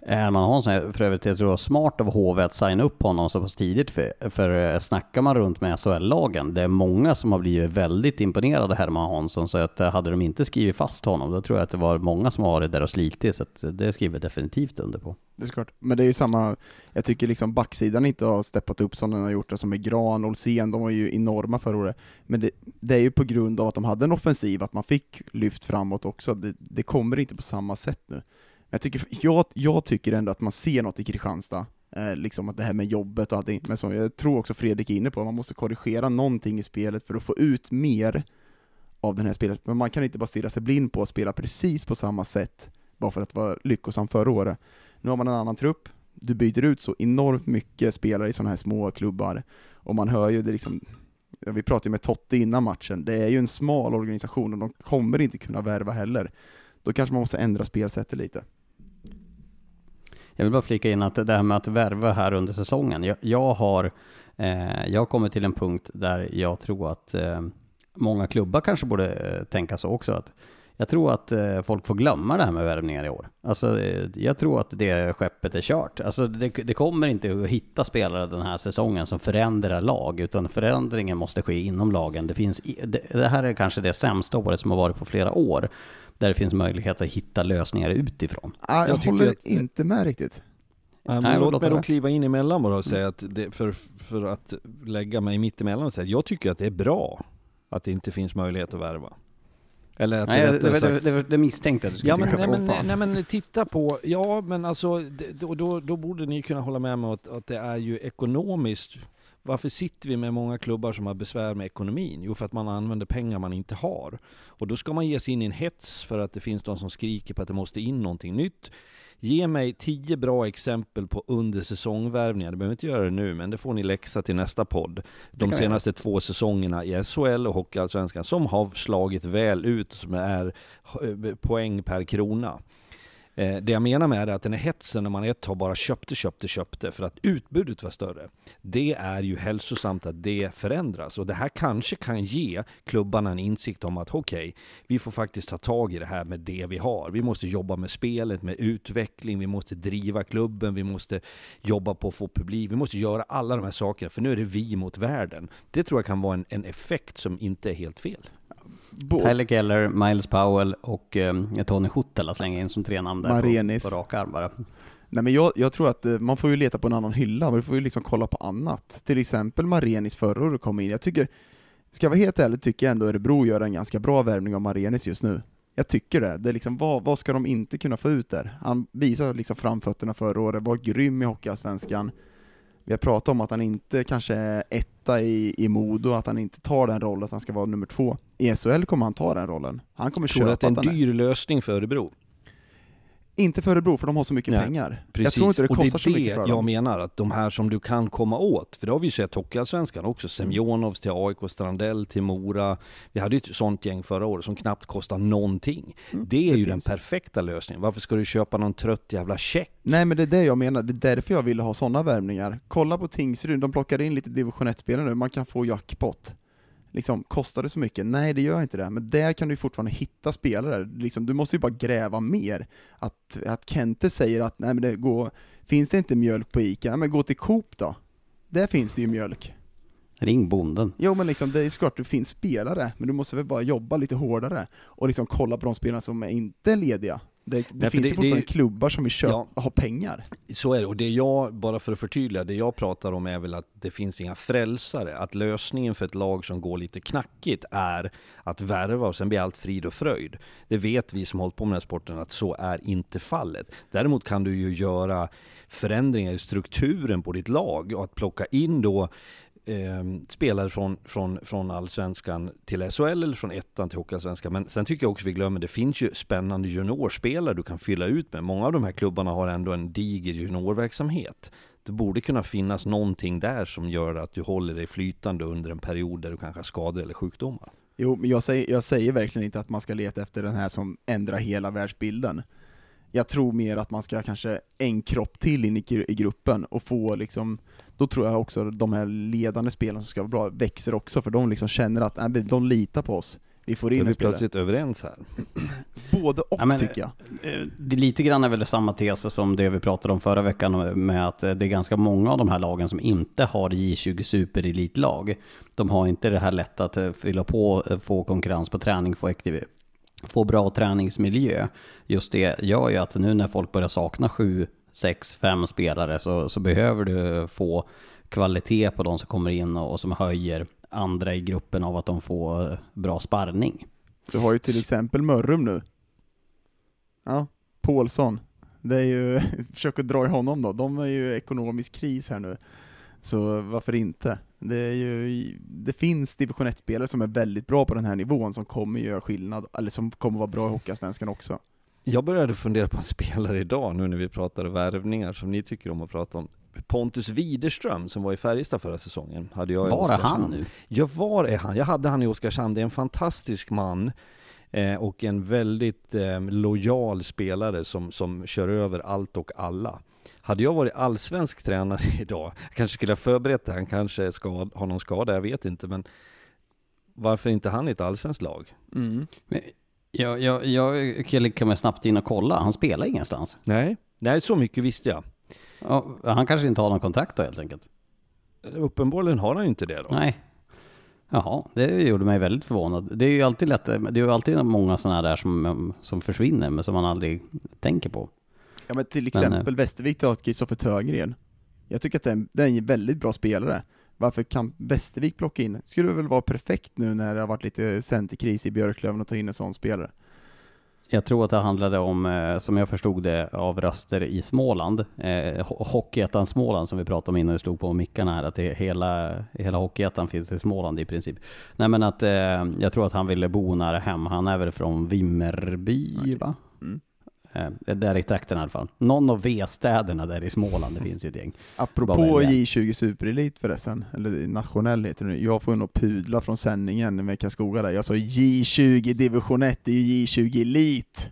Eh, Herman Hansson, för övrigt, jag tror det var smart av HV att signa upp honom så pass tidigt, för, för eh, snackar man runt med SHL-lagen, det är många som har blivit väldigt imponerade av Herman Hansson, så att eh, hade de inte skrivit fast honom, då tror jag att det var många som har varit där och slitit, så att det skriver jag definitivt under på. Det är klart, men det är ju samma, jag tycker liksom backsidan inte har steppat upp som den har gjort, som med Gran, Olsén, de var ju enorma förra året, men det, det, är ju på grund av att de hade en offensiv, att man fick lyft framåt också, det, det kommer inte på samma sätt nu. Jag tycker, jag, jag tycker ändå att man ser något i Kristianstad, eh, liksom att det här med jobbet och allting, men som jag tror också Fredrik är inne på, man måste korrigera någonting i spelet för att få ut mer av den här spelet. Men man kan inte bara stirra sig blind på att spela precis på samma sätt, bara för att vara lyckosam förra året. Nu har man en annan trupp, du byter ut så enormt mycket spelare i sådana här små klubbar, och man hör ju det liksom, vi pratade ju med Totte innan matchen, det är ju en smal organisation och de kommer inte kunna värva heller. Då kanske man måste ändra spelsättet lite. Jag vill bara flika in att det här med att värva här under säsongen. Jag, jag har, eh, jag kommit till en punkt där jag tror att eh, många klubbar kanske borde eh, tänka så också. Att jag tror att eh, folk får glömma det här med värvningar i år. Alltså, eh, jag tror att det skeppet är kört. Alltså, det, det, kommer inte att hitta spelare den här säsongen som förändrar lag, utan förändringen måste ske inom lagen. Det, finns, det, det här är kanske det sämsta året som har varit på flera år där det finns möjlighet att hitta lösningar utifrån. Ah, jag, jag håller att, inte med riktigt. Ja, men låt mig då kliva in emellan bara och säga att det, för, för att lägga mig mitt emellan och säga jag tycker att det är bra att det inte finns möjlighet att värva. Eller att nej, det, det, det, det, misstänkte att du skulle ja, men, nej, men, nej, men titta på, ja men alltså, då, då, då borde ni kunna hålla med mig att, att det är ju ekonomiskt varför sitter vi med många klubbar som har besvär med ekonomin? Jo, för att man använder pengar man inte har. Och då ska man ge sig in i en hets för att det finns de som skriker på att det måste in någonting nytt. Ge mig tio bra exempel på undersäsongvärvningar. Du behöver inte göra det nu, men det får ni läxa till nästa podd. De senaste två säsongerna i SHL och Hockeyallsvenskan som har slagit väl ut, som är eh, poäng per krona. Eh, det jag menar med det är att den här hetsen när man ett tag bara köpte, köpte, köpte för att utbudet var större. Det är ju hälsosamt att det förändras och det här kanske kan ge klubbarna en insikt om att okej, okay, vi får faktiskt ta tag i det här med det vi har. Vi måste jobba med spelet, med utveckling, vi måste driva klubben, vi måste jobba på att få publik, vi måste göra alla de här sakerna för nu är det vi mot världen. Det tror jag kan vara en, en effekt som inte är helt fel. Tyler Keller, Miles Powell och eh, Tony Huttela slänger in som tre namn där Marenis. på, på rak arm bara. Nej men jag, jag, tror att eh, man får ju leta på en annan hylla, man får ju liksom kolla på annat. Till exempel Marenis förra året kom in, jag tycker, ska jag vara helt ärlig, tycker jag ändå Örebro gör en ganska bra värvning av Marenis just nu. Jag tycker det. det är liksom, vad, vad ska de inte kunna få ut där? Han visade liksom framfötterna förra året, var grym i Hockeyallsvenskan. Vi har pratat om att han inte kanske är etta i, i Modo, att han inte tar den rollen, att han ska vara nummer två. I SHL kommer han ta den rollen. Han kommer Tror köpa att det är en dyr lösning för Örebro? Inte för Örebro, för de har så mycket Nej, pengar. Precis. Jag tror inte det kostar det så mycket för dem. jag menar, att de här som du kan komma åt, för det har vi ju sett Hockeyallsvenskan också, Semjonovs till AIK, Strandell till Mora. Vi hade ju ett sånt gäng förra året som knappt kostar någonting. Mm, det är det ju den perfekta lösningen. Varför ska du köpa någon trött jävla check? Nej men det är det jag menar, det är därför jag ville ha sådana värvningar. Kolla på Tingsryd, de plockar in lite division 1-spelare nu, man kan få jackpot liksom, kostar det så mycket? Nej, det gör inte det. Men där kan du fortfarande hitta spelare. Liksom, du måste ju bara gräva mer. Att, att Kente säger att nej, men det går, finns det inte mjölk på Ica? Nej, men gå till Coop då. Där finns det ju mjölk. Ring bonden. Jo men liksom, det är såklart det finns spelare, men du måste väl bara jobba lite hårdare och liksom kolla på de spelarna som är inte är lediga. Det, det Nej, finns det, ju fortfarande det, klubbar som vill köpa, ja, ha pengar. Så är det, och det jag, bara för att förtydliga, det jag pratar om är väl att det finns inga frälsare. Att lösningen för ett lag som går lite knackigt är att värva och sen blir allt frid och fröjd. Det vet vi som hållit på med den här sporten att så är inte fallet. Däremot kan du ju göra förändringar i strukturen på ditt lag och att plocka in då eh, spelare från, från, från allsvenskan till SHL eller från ettan till hockeyallsvenskan. Men sen tycker jag också vi glömmer, det finns ju spännande juniorspelare du kan fylla ut med. Många av de här klubbarna har ändå en diger juniorverksamhet. Det borde kunna finnas någonting där som gör att du håller dig flytande under en period där du kanske har skador eller sjukdomar. Jo, men jag säger, jag säger verkligen inte att man ska leta efter den här som ändrar hela världsbilden. Jag tror mer att man ska kanske en kropp till in i, i gruppen och få liksom då tror jag också att de här ledande spelarna som ska vara bra växer också, för de liksom känner att nej, de litar på oss. Vi får in en spelare. plötsligt överens här. <clears throat> Både och ja, men, tycker jag. Eh, det lite grann är väl samma tes som det vi pratade om förra veckan med att det är ganska många av de här lagen som inte har J20 superelitlag. De har inte det här lätt att eh, fylla på, eh, få konkurrens på träning, få, få bra träningsmiljö. Just det gör ju att nu när folk börjar sakna sju sex, fem spelare så, så behöver du få kvalitet på de som kommer in och, och som höjer andra i gruppen av att de får bra sparring. Du har ju till exempel Mörrum nu. Ja, Paulsson. Det är ju, <laughs> försök att dra i honom då. De är ju ekonomisk kris här nu. Så varför inte? Det, är ju, det finns division 1-spelare som är väldigt bra på den här nivån som kommer göra skillnad, eller som kommer vara bra i Hockeyallsvenskan också. Jag började fundera på en <laughs> spelare idag nu när vi pratade värvningar som ni tycker om att prata om. Pontus Widerström som var i Färjestad förra säsongen. Hade jag var är han nu? Ja, var är han? Jag hade han i Oskarshamn. Det är en fantastisk man. Eh, och en väldigt eh, lojal spelare som, som kör över allt och alla. Hade jag varit allsvensk tränare <laughs> idag, kanske skulle jag förberett det, han kanske skad, har någon skada, jag vet inte, men varför inte han i ett allsvenskt lag? Mm. Men jag, jag, jag mig snabbt in och kolla. Han spelar ingenstans. Nej, nej så mycket visste jag. Ja, han kanske inte har någon kontakt då helt enkelt. Uppenbarligen har han ju inte det då. Nej. Jaha, det gjorde mig väldigt förvånad. Det är ju alltid lätt, det är ju alltid många sådana där som, som försvinner, men som man aldrig tänker på. Ja men till exempel men, Västervik tar Kristoffer Törgren. Jag tycker att det är, en, det är en väldigt bra spelare varför kan Västervik plocka in? Skulle väl vara perfekt nu när det har varit lite centerkris i Björklöven att ta in en sån spelare. Jag tror att det handlade om, eh, som jag förstod det, av röster i Småland. Eh, Hockeyettan Småland som vi pratade om innan vi slog på mickarna här, att det hela, hela Hockeyettan finns i Småland i princip. Nej men att eh, jag tror att han ville bo nära hem. Han är väl från Vimmerby okay. va? Mm. Eh, där i trakten i alla fall. Någon av V-städerna där i Småland, det finns ju ett gäng. Apropå J20 Superelit förresten, eller nationell heter det nu. Jag får nog pudla från sändningen med Karlskoga där. Jag sa J20 division 1, det är ju J20 Elit.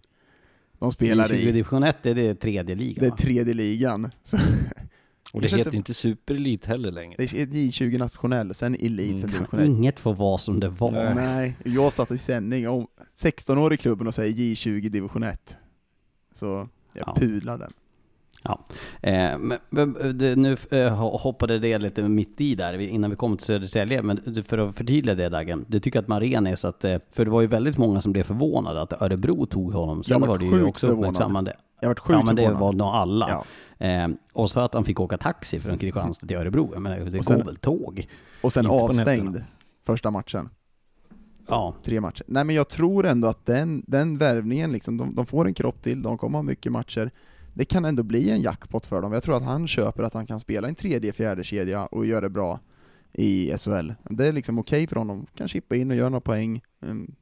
De spelar J20 i. division 1, är det tredje ligan Det är tredje ligan. Så och det heter inte superelit heller längre. Det är J20 nationell, sen elit, mm. sen division 1. Inget får vara som det var. Nej, jag satt i sändning om 16 år i klubben och säger J20 division 1. Så jag ja. pudlar den. Ja, eh, men, nu eh, hoppade det lite mitt i där innan vi kom till Södertälje, men för att förtydliga det Dagen, du tycker att Marenis, att, eh, för det var ju väldigt många som blev förvånade att Örebro tog honom. Sen var det ju också uppmärksammande. Jag varit sjukt Ja, men det var nog alla. Ja. Eh, och så att han fick åka taxi från Kristianstad till Örebro, jag menar, det går väl tåg? Och sen avstängd första matchen. Ja. Tre matcher. Nej men jag tror ändå att den, den värvningen, liksom, de, de får en kropp till, de kommer ha mycket matcher. det kan ändå bli en jackpot för dem. Jag tror att han köper att han kan spela en tredje, fjärde kedja och göra det bra i SHL. Det är liksom okej okay för honom, kan chippa in och göra några poäng. Mm.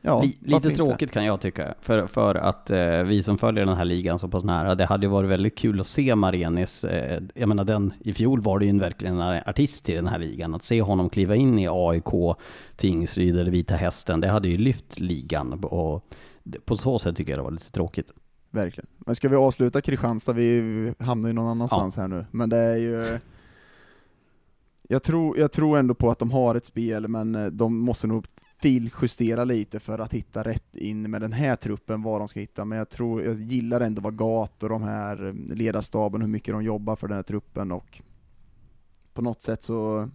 Ja, lite tråkigt kan jag tycka, för, för att eh, vi som följer den här ligan så pass nära, det hade ju varit väldigt kul att se Marenis, eh, jag menar den, i fjol var det ju verkligen en artist i den här ligan, att se honom kliva in i AIK, Tingsryd eller Vita Hästen, det hade ju lyft ligan och på så sätt tycker jag det var lite tråkigt. Verkligen. Men ska vi avsluta Kristianstad? Vi hamnar ju någon annanstans ja. här nu, men det är ju jag tror, jag tror ändå på att de har ett spel, men eh, de måste nog filjustera lite för att hitta rätt in med den här truppen, vad de ska hitta. Men jag tror, jag gillar ändå vad Gat och de här eh, ledarstaben, hur mycket de jobbar för den här truppen och på något sätt så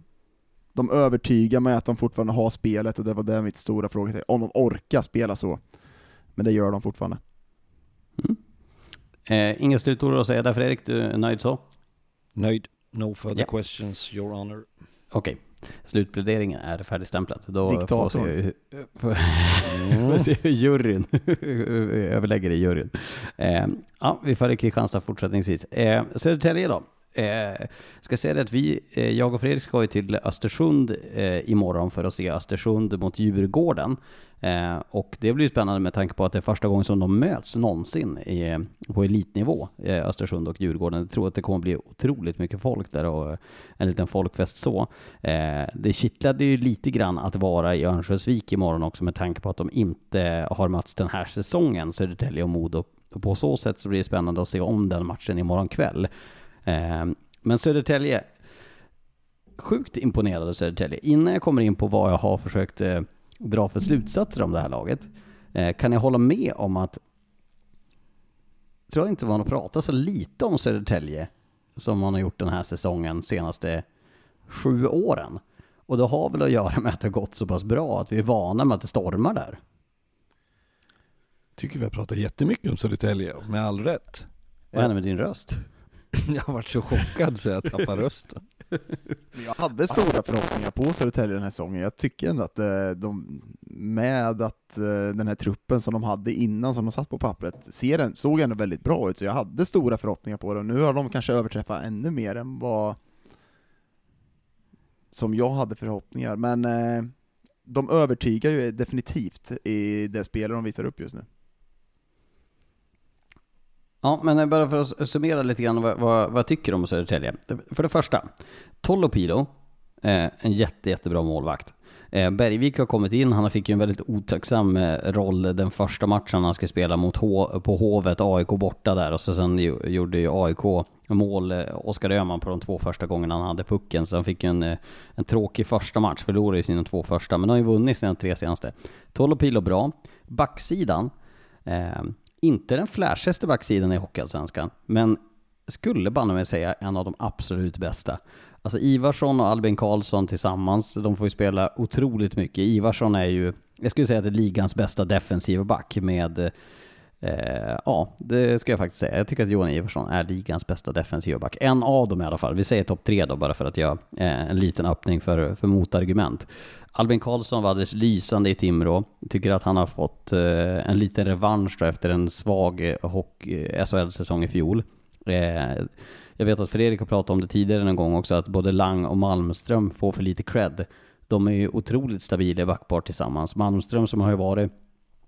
de övertygar mig att de fortfarande har spelet och det var det mitt stora fråga om de orkar spela så. Men det gör de fortfarande. Mm. Eh, inga slutord att säga där Fredrik, du är nöjd så? Nöjd. No further yeah. questions, your honor. Okej. Okay. Slutpläderingen är färdigstämplad. Då Diktator. får se, <laughs> får, mm. se hur juryn <laughs> överlägger i juryn. Eh, ja, vi följer Kristianstad fortsättningsvis. Eh, Södertälje då? Eh, ska säga det att vi, eh, jag och Fredrik ska ju till Östersund eh, imorgon för att se Östersund mot Djurgården. Eh, och det blir ju spännande med tanke på att det är första gången som de möts någonsin i, på elitnivå, eh, Östersund och Djurgården. Jag tror att det kommer bli otroligt mycket folk där och eh, en liten folkfest så. Eh, det kittlade ju lite grann att vara i Örnsköldsvik imorgon också med tanke på att de inte har mötts den här säsongen, Södertälje och Modo. Och på så sätt så blir det spännande att se om den matchen imorgon kväll. Eh, men Södertälje, sjukt imponerad av Södertälje. Innan jag kommer in på vad jag har försökt eh, dra för slutsatser om det här laget, eh, kan jag hålla med om att jag tror inte man har pratat så lite om Södertälje som man har gjort den här säsongen senaste sju åren. Och det har väl att göra med att det har gått så pass bra att vi är vana med att det stormar där. Tycker vi har pratat jättemycket om Södertälje, med all rätt. Vad händer med din röst? Jag har varit så chockad så jag tappar rösten. Jag hade stora förhoppningar på Södertälje den här säsongen. Jag tycker ändå att eh, de, med att eh, den här truppen som de hade innan, som de satt på pappret, ser den, såg ändå väldigt bra ut, så jag hade stora förhoppningar på dem. Nu har de kanske överträffat ännu mer än vad som jag hade förhoppningar, men eh, de övertygar ju definitivt i det spel de visar upp just nu. Ja, men bara för att summera lite grann vad, vad, vad jag tycker om Södertälje. För det första, Tolopilo, eh, en jätte, jättebra målvakt. Eh, Bergvik har kommit in, han fick ju en väldigt otacksam eh, roll den första matchen han skulle spela mot H på Hovet, AIK borta där och så sen gjorde ju AIK mål, eh, Oskar Öhman på de två första gångerna han hade pucken, så han fick ju en, eh, en tråkig första match, förlorade ju sina två första, men har ju vunnit sina tre senaste. Tolopilo bra. Backsidan, eh, inte den flashigaste backsidan i Hockeyallsvenskan, men skulle banne mig säga en av de absolut bästa. Alltså Ivarsson och Albin Karlsson tillsammans, de får ju spela otroligt mycket. Ivarsson är ju, jag skulle säga att det är ligans bästa defensiva back med eh, Eh, ja, det ska jag faktiskt säga. Jag tycker att Johan Iversson är ligans bästa defensiva back. En av dem i alla fall. Vi säger topp tre då, bara för att göra eh, en liten öppning för, för motargument. Albin Karlsson var alldeles lysande i Timrå. Tycker att han har fått eh, en liten revansch då efter en svag eh, eh, SHL-säsong i fjol. Eh, jag vet att Fredrik har pratat om det tidigare någon gång också, att både Lang och Malmström får för lite cred. De är ju otroligt stabila i backpar tillsammans. Malmström som har ju varit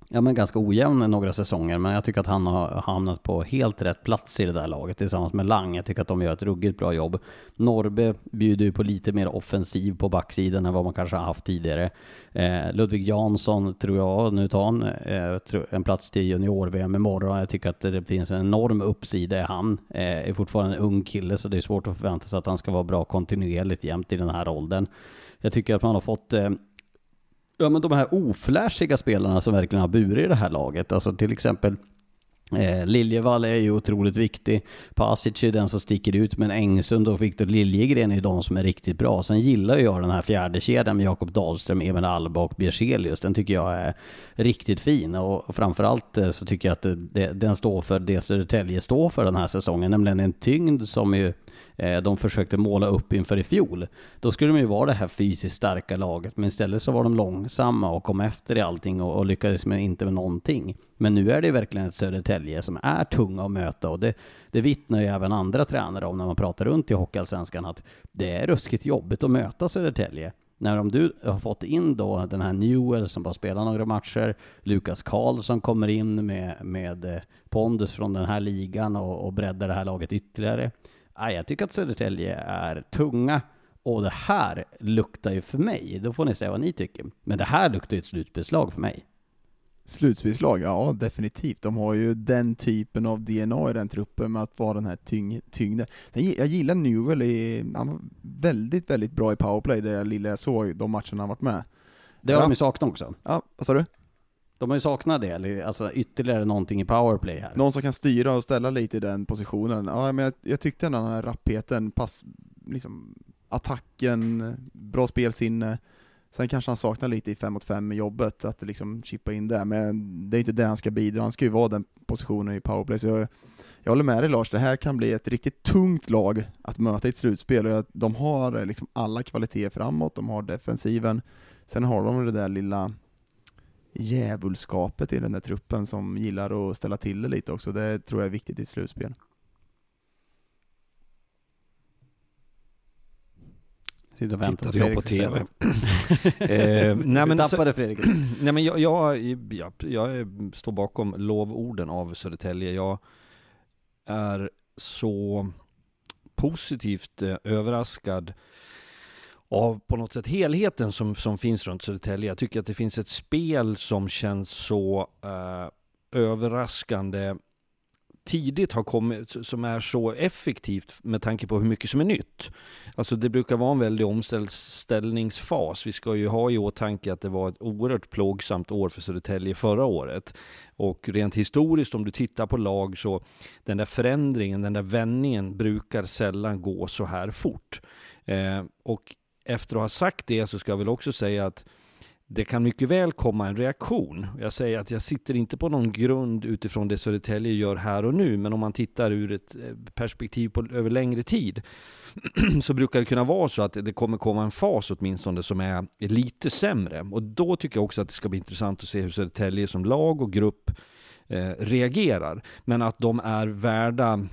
ja, men ganska ojämn några säsonger, men jag tycker att han har hamnat på helt rätt plats i det där laget tillsammans med Lang. Jag tycker att de gör ett ruggigt bra jobb. Norbe bjuder ju på lite mer offensiv på backsidan än vad man kanske har haft tidigare. Eh, Ludvig Jansson tror jag, nu tar han eh, en plats till junior-VM imorgon. Jag tycker att det finns en enorm uppsida i han. Eh, är fortfarande en ung kille, så det är svårt att förvänta sig att han ska vara bra kontinuerligt jämt i den här åldern. Jag tycker att man har fått eh, ja, men de här oflashiga spelarna som verkligen har burit i det här laget. Alltså till exempel Eh, Liljevall är ju otroligt viktig. Pasic är den som sticker ut, men Engsund och Viktor Liljegren är de som är riktigt bra. Sen gillar jag den här fjärde kedjan med Jakob Dahlström, Emil Alba och Bjerselius. Den tycker jag är riktigt fin och framförallt eh, så tycker jag att det, det, den står för det Södertälje står för den här säsongen, nämligen en tyngd som ju Eh, de försökte måla upp inför i fjol. Då skulle de ju vara det här fysiskt starka laget, men istället så var de långsamma och kom efter i allting och, och lyckades med, inte med någonting. Men nu är det verkligen ett Södertälje som är tunga att möta och det, det vittnar ju även andra tränare om när man pratar runt i Hockeyallsvenskan att det är ruskigt jobbigt att möta Södertälje när om du har fått in då den här Newell som bara spelar några matcher, Lukas Karlsson kommer in med, med eh, pondus från den här ligan och, och breddar det här laget ytterligare. Ja, jag tycker att Södertälje är tunga och det här luktar ju för mig, då får ni säga vad ni tycker, men det här luktar ju ett slutspelslag för mig. Slutspelslag, ja definitivt. De har ju den typen av DNA i den truppen med att vara den här tyng, tyngden. Jag gillar Newell, i, han var väldigt, väldigt bra i powerplay, det lilla jag såg de matcherna han varit med. Det har ja. de ju saknat också. Ja, vad sa du? De har ju saknat det, alltså ytterligare någonting i powerplay här. Någon som kan styra och ställa lite i den positionen. Ja, men jag, jag tyckte den här rappheten, pass, liksom, attacken, bra spelsinne, Sen kanske han saknar lite i 5 mot 5 med jobbet, att liksom chippa in det, men det är inte det han ska bidra, han ska ju vara den positionen i powerplay. Så jag, jag håller med dig Lars, det här kan bli ett riktigt tungt lag att möta i ett slutspel, och de har liksom alla kvaliteter framåt, de har defensiven, sen har de det där lilla djävulskapet i den där truppen som gillar att ställa till det lite också, det tror jag är viktigt i slutspel. Sitter och väntar Tittade jag på TV. <laughs> eh, nej, men, tappade Fredrik. <clears throat> nej men jag, jag, jag, jag, står bakom lovorden av Södertälje. Jag är så positivt eh, överraskad av på något sätt helheten som, som finns runt Södertälje. Jag tycker att det finns ett spel som känns så eh, överraskande tidigt har kommit, som är så effektivt med tanke på hur mycket som är nytt. Alltså det brukar vara en väldig omställningsfas. Vi ska ju ha i åtanke att det var ett oerhört plågsamt år för Södertälje förra året. Och rent historiskt om du tittar på lag så den där förändringen, den där vändningen brukar sällan gå så här fort. Eh, och efter att ha sagt det så ska jag väl också säga att det kan mycket väl komma en reaktion. Jag säger att jag sitter inte på någon grund utifrån det Södertälje gör här och nu, men om man tittar ur ett eh, perspektiv på, över längre tid, <clears throat> så brukar det kunna vara så att det kommer komma en fas åtminstone som är lite sämre. Och då tycker jag också att det ska bli intressant att se hur Södertälje som lag och grupp eh, reagerar. Men att de är värda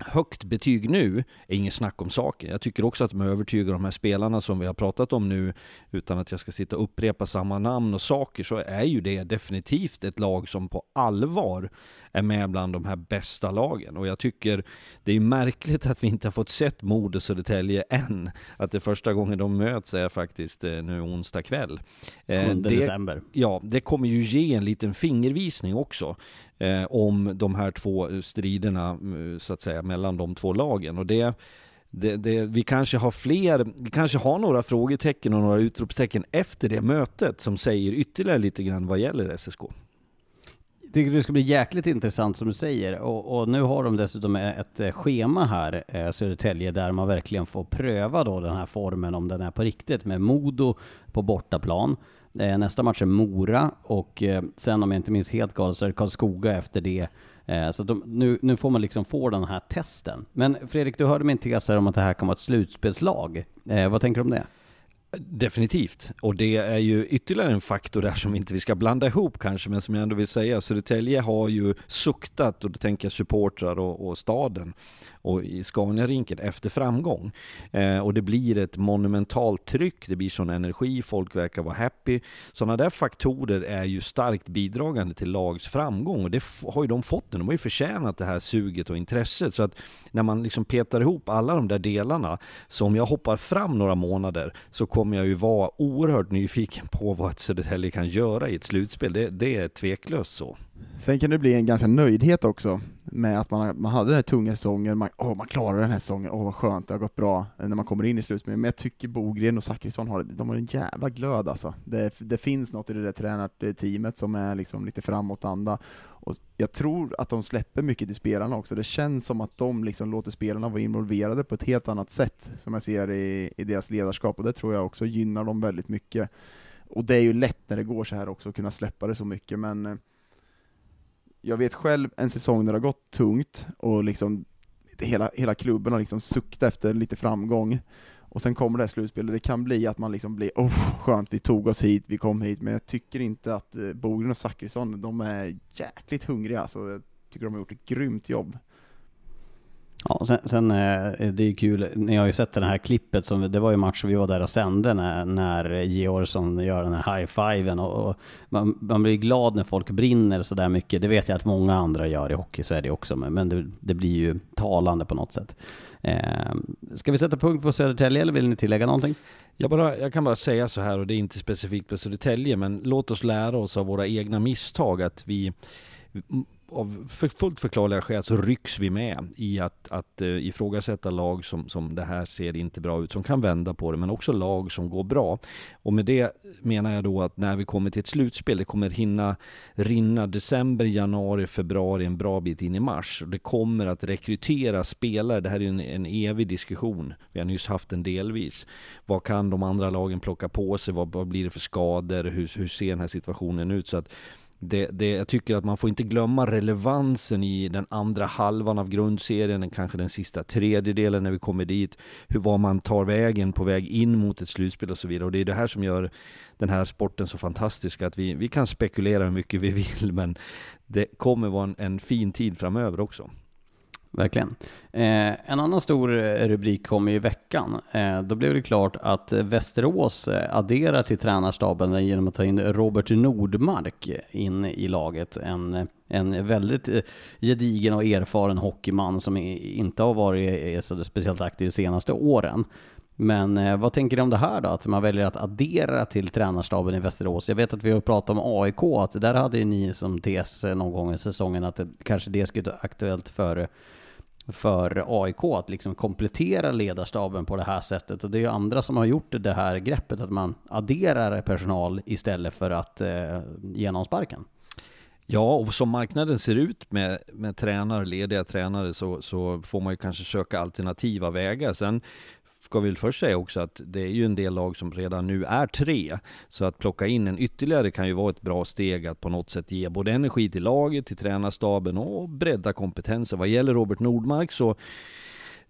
högt betyg nu är inget snack om saken. Jag tycker också att de övertygar de här spelarna som vi har pratat om nu, utan att jag ska sitta och upprepa samma namn och saker, så är ju det definitivt ett lag som på allvar är med bland de här bästa lagen. Och jag tycker det är märkligt att vi inte har fått sett Modo Södertälje än. Att det första gången de möts är faktiskt eh, nu onsdag kväll. 7 eh, december. Ja, det kommer ju ge en liten fingervisning också eh, om de här två eh, striderna eh, så att säga mellan de två lagen. Och det det, det, vi kanske har fler, vi kanske har några frågetecken och några utropstecken efter det mötet som säger ytterligare lite grann vad gäller SSK tycker det ska bli jäkligt intressant som du säger. Och, och, nu har de dessutom e, ett eh, schema här, eh, Södertälje, där man verkligen får pröva då den här formen om den är på riktigt med Modo på bortaplan. Eh, nästa match är Mora och eh, sen om jag inte minns helt galet så är det Karlskoga efter det. Eh, så de, nu, nu får man liksom få den här testen. Men Fredrik, du hörde min tes här om att det här kan vara ett slutspelslag. Vad tänker du om det? Definitivt, och det är ju ytterligare en faktor där som inte vi ska blanda ihop kanske, men som jag ändå vill säga. Södertälje har ju suktat, och då tänker jag supportrar och, och staden, och i Scaniarinken efter framgång. Eh, och det blir ett monumentalt tryck, det blir sån energi, folk verkar vara happy. Sådana där faktorer är ju starkt bidragande till lags framgång och det har ju de fått nu. De har ju förtjänat det här suget och intresset. Så att när man liksom petar ihop alla de där delarna, så om jag hoppar fram några månader så kommer jag ju vara oerhört nyfiken på vad Södertälje kan göra i ett slutspel. Det, det är tveklöst så. Sen kan det bli en ganska nöjdhet också med att man, man hade den här tunga säsongen, man, oh, man klarar den här säsongen, åh oh, vad skönt, det har gått bra eh, när man kommer in i slutspelet. Men jag tycker Bogren och Zachrisson har, de har en jävla glöd alltså. Det, det finns något i det där tränarteamet som är liksom lite framåtanda. Och jag tror att de släpper mycket till spelarna också. Det känns som att de liksom låter spelarna vara involverade på ett helt annat sätt, som jag ser i, i deras ledarskap, och det tror jag också gynnar dem väldigt mycket. Och det är ju lätt när det går så här också, att kunna släppa det så mycket, men eh, jag vet själv en säsong när det har gått tungt och liksom hela, hela klubben har liksom suktat efter lite framgång. Och sen kommer det här slutspelet, det kan bli att man liksom blir oh, skönt, vi tog oss hit, vi kom hit, men jag tycker inte att eh, Bogren och Zachrisson, de är jäkligt hungriga, alltså, jag tycker de har gjort ett grymt jobb. Ja, sen, sen eh, det är kul, ni har ju sett det här klippet, som, det var ju match vi var där och sände när, när Georgsson gör den här high-fiven och, och, man, man blir glad när folk brinner så där mycket. Det vet jag att många andra gör i hockey, så är det också, men det, det blir ju talande på något sätt. Eh, ska vi sätta punkt på Södertälje eller vill ni tillägga någonting? Jag, bara, jag kan bara säga så här, och det är inte specifikt på Södertälje, men låt oss lära oss av våra egna misstag, att vi av fullt förklarliga skäl så rycks vi med i att, att uh, ifrågasätta lag som, som det här ser inte bra ut, som kan vända på det, men också lag som går bra. Och med det menar jag då att när vi kommer till ett slutspel, det kommer hinna rinna december, januari, februari, en bra bit in i mars. Det kommer att rekrytera spelare, det här är en, en evig diskussion. Vi har nyss haft den delvis. Vad kan de andra lagen plocka på sig? Vad, vad blir det för skador? Hur, hur ser den här situationen ut? Så att det, det, jag tycker att man får inte glömma relevansen i den andra halvan av grundserien, kanske den sista tredjedelen när vi kommer dit. Hur, var man tar vägen på väg in mot ett slutspel och så vidare. Och det är det här som gör den här sporten så fantastisk, att vi, vi kan spekulera hur mycket vi vill, men det kommer vara en, en fin tid framöver också. Verkligen. Eh, en annan stor eh, rubrik kom i veckan. Eh, då blev det klart att Västerås eh, adderar till tränarstaben genom att ta in Robert Nordmark in i laget. En, en väldigt eh, gedigen och erfaren hockeyman som inte har varit så speciellt aktiv de senaste åren. Men eh, vad tänker ni om det här då? Att man väljer att addera till tränarstaben i Västerås. Jag vet att vi har pratat om AIK, att där hade ju ni som tes någon gång i säsongen att det, kanske det skulle vara aktuellt för för AIK att liksom komplettera ledarstaben på det här sättet. Och det är ju andra som har gjort det här greppet att man adderar personal istället för att eh, ge någon sparken. Ja, och som marknaden ser ut med, med tränare, lediga tränare, så, så får man ju kanske söka alternativa vägar. Sen ska vi väl först säga också att det är ju en del lag som redan nu är tre. Så att plocka in en ytterligare kan ju vara ett bra steg att på något sätt ge både energi till laget, till tränarstaben och bredda kompetensen. Vad gäller Robert Nordmark så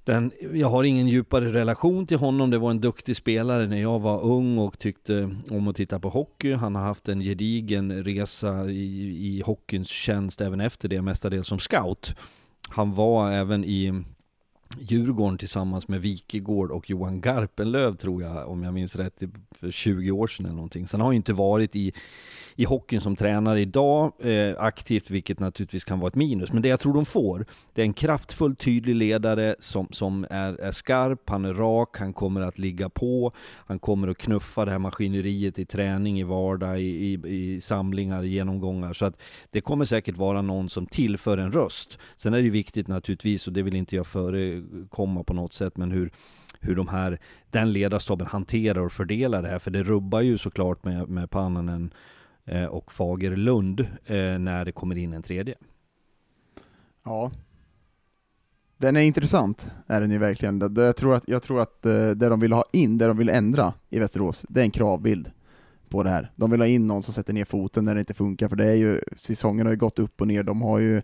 den, jag har ingen djupare relation till honom. Det var en duktig spelare när jag var ung och tyckte om att titta på hockey. Han har haft en gedigen resa i, i hockeyns tjänst även efter det, mestadels som scout. Han var även i Djurgården tillsammans med Wikegård och Johan Garpenlöv tror jag, om jag minns rätt, för 20 år sedan eller någonting. Sen har han ju inte varit i i hockeyn som tränare idag eh, aktivt, vilket naturligtvis kan vara ett minus. Men det jag tror de får, det är en kraftfull, tydlig ledare som, som är, är skarp, han är rak, han kommer att ligga på, han kommer att knuffa det här maskineriet i träning, i vardag, i, i, i samlingar, i genomgångar. Så att det kommer säkert vara någon som tillför en röst. Sen är det viktigt naturligtvis, och det vill inte jag förekomma på något sätt, men hur hur de här, den ledarstaben hanterar och fördelar det här. För det rubbar ju såklart med, med Pannanen Eh, och Fagerlund eh, när det kommer in en tredje. Ja. Den är intressant, är den ju verkligen. Jag tror att, jag tror att eh, det de vill ha in, det de vill ändra i Västerås, det är en kravbild på det här. De vill ha in någon som sätter ner foten när det inte funkar, för det är ju, säsongen har ju gått upp och ner, de har ju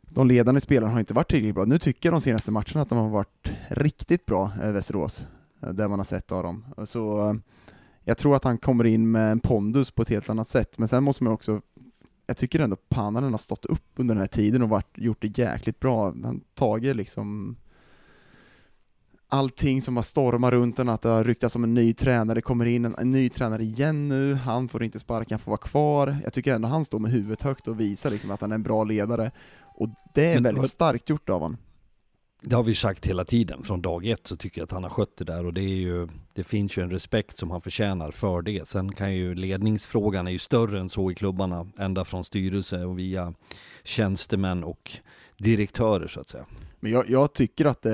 de ledande spelarna har inte varit tillräckligt bra. Nu tycker jag de senaste matcherna att de har varit riktigt bra, Västerås, det man har sett av dem. Så jag tror att han kommer in med en pondus på ett helt annat sätt, men sen måste man också jag tycker ändå Pannanen har stått upp under den här tiden och varit, gjort det jäkligt bra. Han tagit liksom allting som har stormat runt den, att det har ryktats om en ny tränare, kommer in en, en, ny tränare igen nu, han får inte sparka, han får vara kvar. Jag tycker ändå han står med huvudet högt och visar liksom att han är en bra ledare. Och det är Men, väldigt starkt gjort av honom. Det har vi sagt hela tiden, från dag ett så tycker jag att han har skött det där och det är ju, det finns ju en respekt som han förtjänar för det. Sen kan ju ledningsfrågan är ju större än så i klubbarna, ända från styrelse och via tjänstemän och direktörer så att säga. Men jag, jag tycker att eh,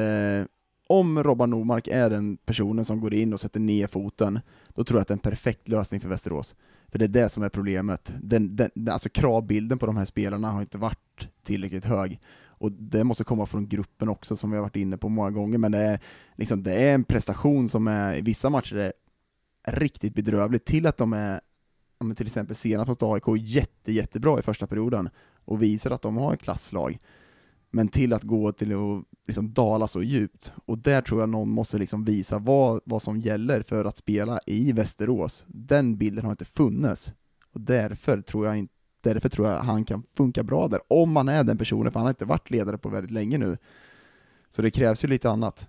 om Robban Normark är den personen som går in och sätter ner foten, då tror jag att det är en perfekt lösning för Västerås. För det är det som är problemet. Den, den, alltså kravbilden på de här spelarna har inte varit tillräckligt hög. Och det måste komma från gruppen också, som vi har varit inne på många gånger, men det är, liksom, det är en prestation som är, i vissa matcher är riktigt bedrövlig, till att de är, till exempel senast mot AIK, jätte, jättebra i första perioden, och visar att de har ett klasslag. men till att gå till att liksom dala så djupt. Och där tror jag någon måste liksom visa vad, vad som gäller för att spela i Västerås. Den bilden har inte funnits. Och därför tror jag, inte, därför tror jag han kan funka bra där, om man är den personen, för han har inte varit ledare på väldigt länge nu. Så det krävs ju lite annat.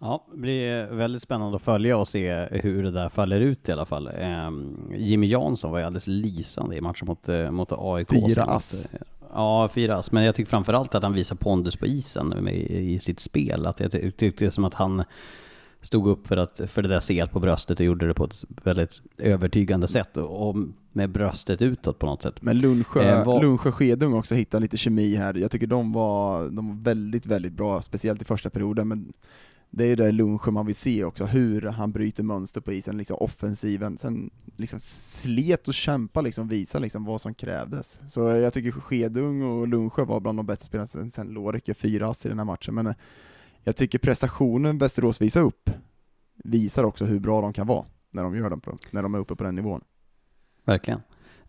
Ja, det blir väldigt spännande att följa och se hur det där faller ut i alla fall. Um, Jimmy Jansson var ju alldeles lysande i matchen mot, eh, mot AIK. Fyra ass. Ja, fyra ass. Men jag tycker framförallt att han visar pondus på isen med, i sitt spel. Att jag tyckte som att han stod upp för, att, för det där set på bröstet och gjorde det på ett väldigt övertygande sätt. Och med bröstet utåt på något sätt. Men Lundsjö, eh, var... Lundsjö Skedung också hittade lite kemi här. Jag tycker de var, de var väldigt, väldigt bra, speciellt i första perioden. Men det är det lunchen man vill se också, hur han bryter mönster på isen, liksom offensiven, sen liksom slet och kämpa liksom, visa liksom vad som krävdes. Så jag tycker Skedung och Lundsjö var bland de bästa spelarna sen, sen Lorek fyra ass i den här matchen, men eh, jag tycker prestationen Västerås visar upp visar också hur bra de kan vara när de gör den på, när de är uppe på den nivån. Verkligen.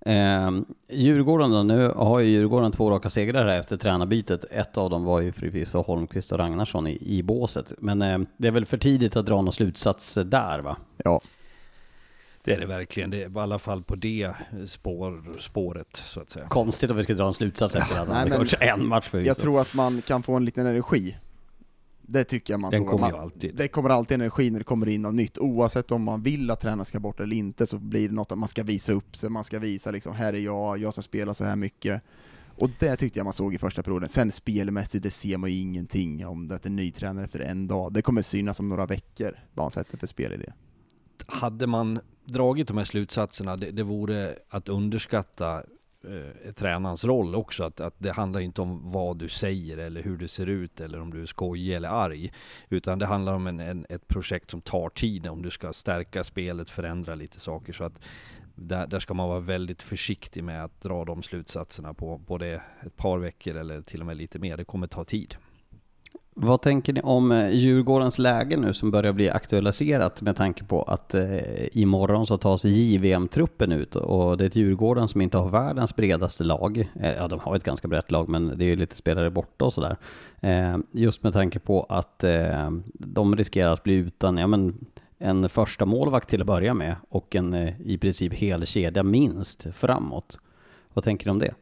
Eh, Djurgården då, nu har ju Djurgården två raka segrar här efter tränarbytet. Ett av dem var ju förvisso Holmqvist och Ragnarsson i, i båset. Men eh, det är väl för tidigt att dra någon slutsats där va? Ja. Det är det verkligen, det är i alla fall på det spår, spåret så att säga. Konstigt om vi ska dra en slutsats efter att han har en match förvisso. Jag tror att man kan få en liten energi det tycker jag man Den kommer man, ju alltid. Det kommer alltid energi när det kommer in något nytt, oavsett om man vill att tränaren ska bort eller inte, så blir det något att man ska visa upp sig, man ska visa liksom, här är jag, jag ska spela så här mycket. Och det tyckte jag man såg i första perioden. Sen spelmässigt, det ser man ju ingenting om det är en ny tränare efter en dag. Det kommer synas om några veckor, vad han sätter för spelidé. Hade man dragit de här slutsatserna, det, det vore att underskatta eh, tränarens roll också. Att, att det handlar inte om vad du säger eller hur du ser ut eller om du är skojig eller arg. Utan det handlar om en, en, ett projekt som tar tid om du ska stärka spelet, förändra lite saker. Så att där, där ska man vara väldigt försiktig med att dra de slutsatserna på både ett par veckor eller till och med lite mer. Det kommer ta tid. Vad tänker ni om eh, Djurgårdens läge nu som börjar bli aktualiserat med tanke på att eh, imorgon så tas JVM-truppen ut och det är ett Djurgården som inte har världens bredaste lag. Eh, ja, de har ett ganska brett lag men det är ju lite spelare borta och sådär. Eh, just med tanke på att eh, de riskerar att bli utan, ja men en första målvakt till att börja med och en eh, i princip hel kedja minst framåt. Vad tänker ni om det?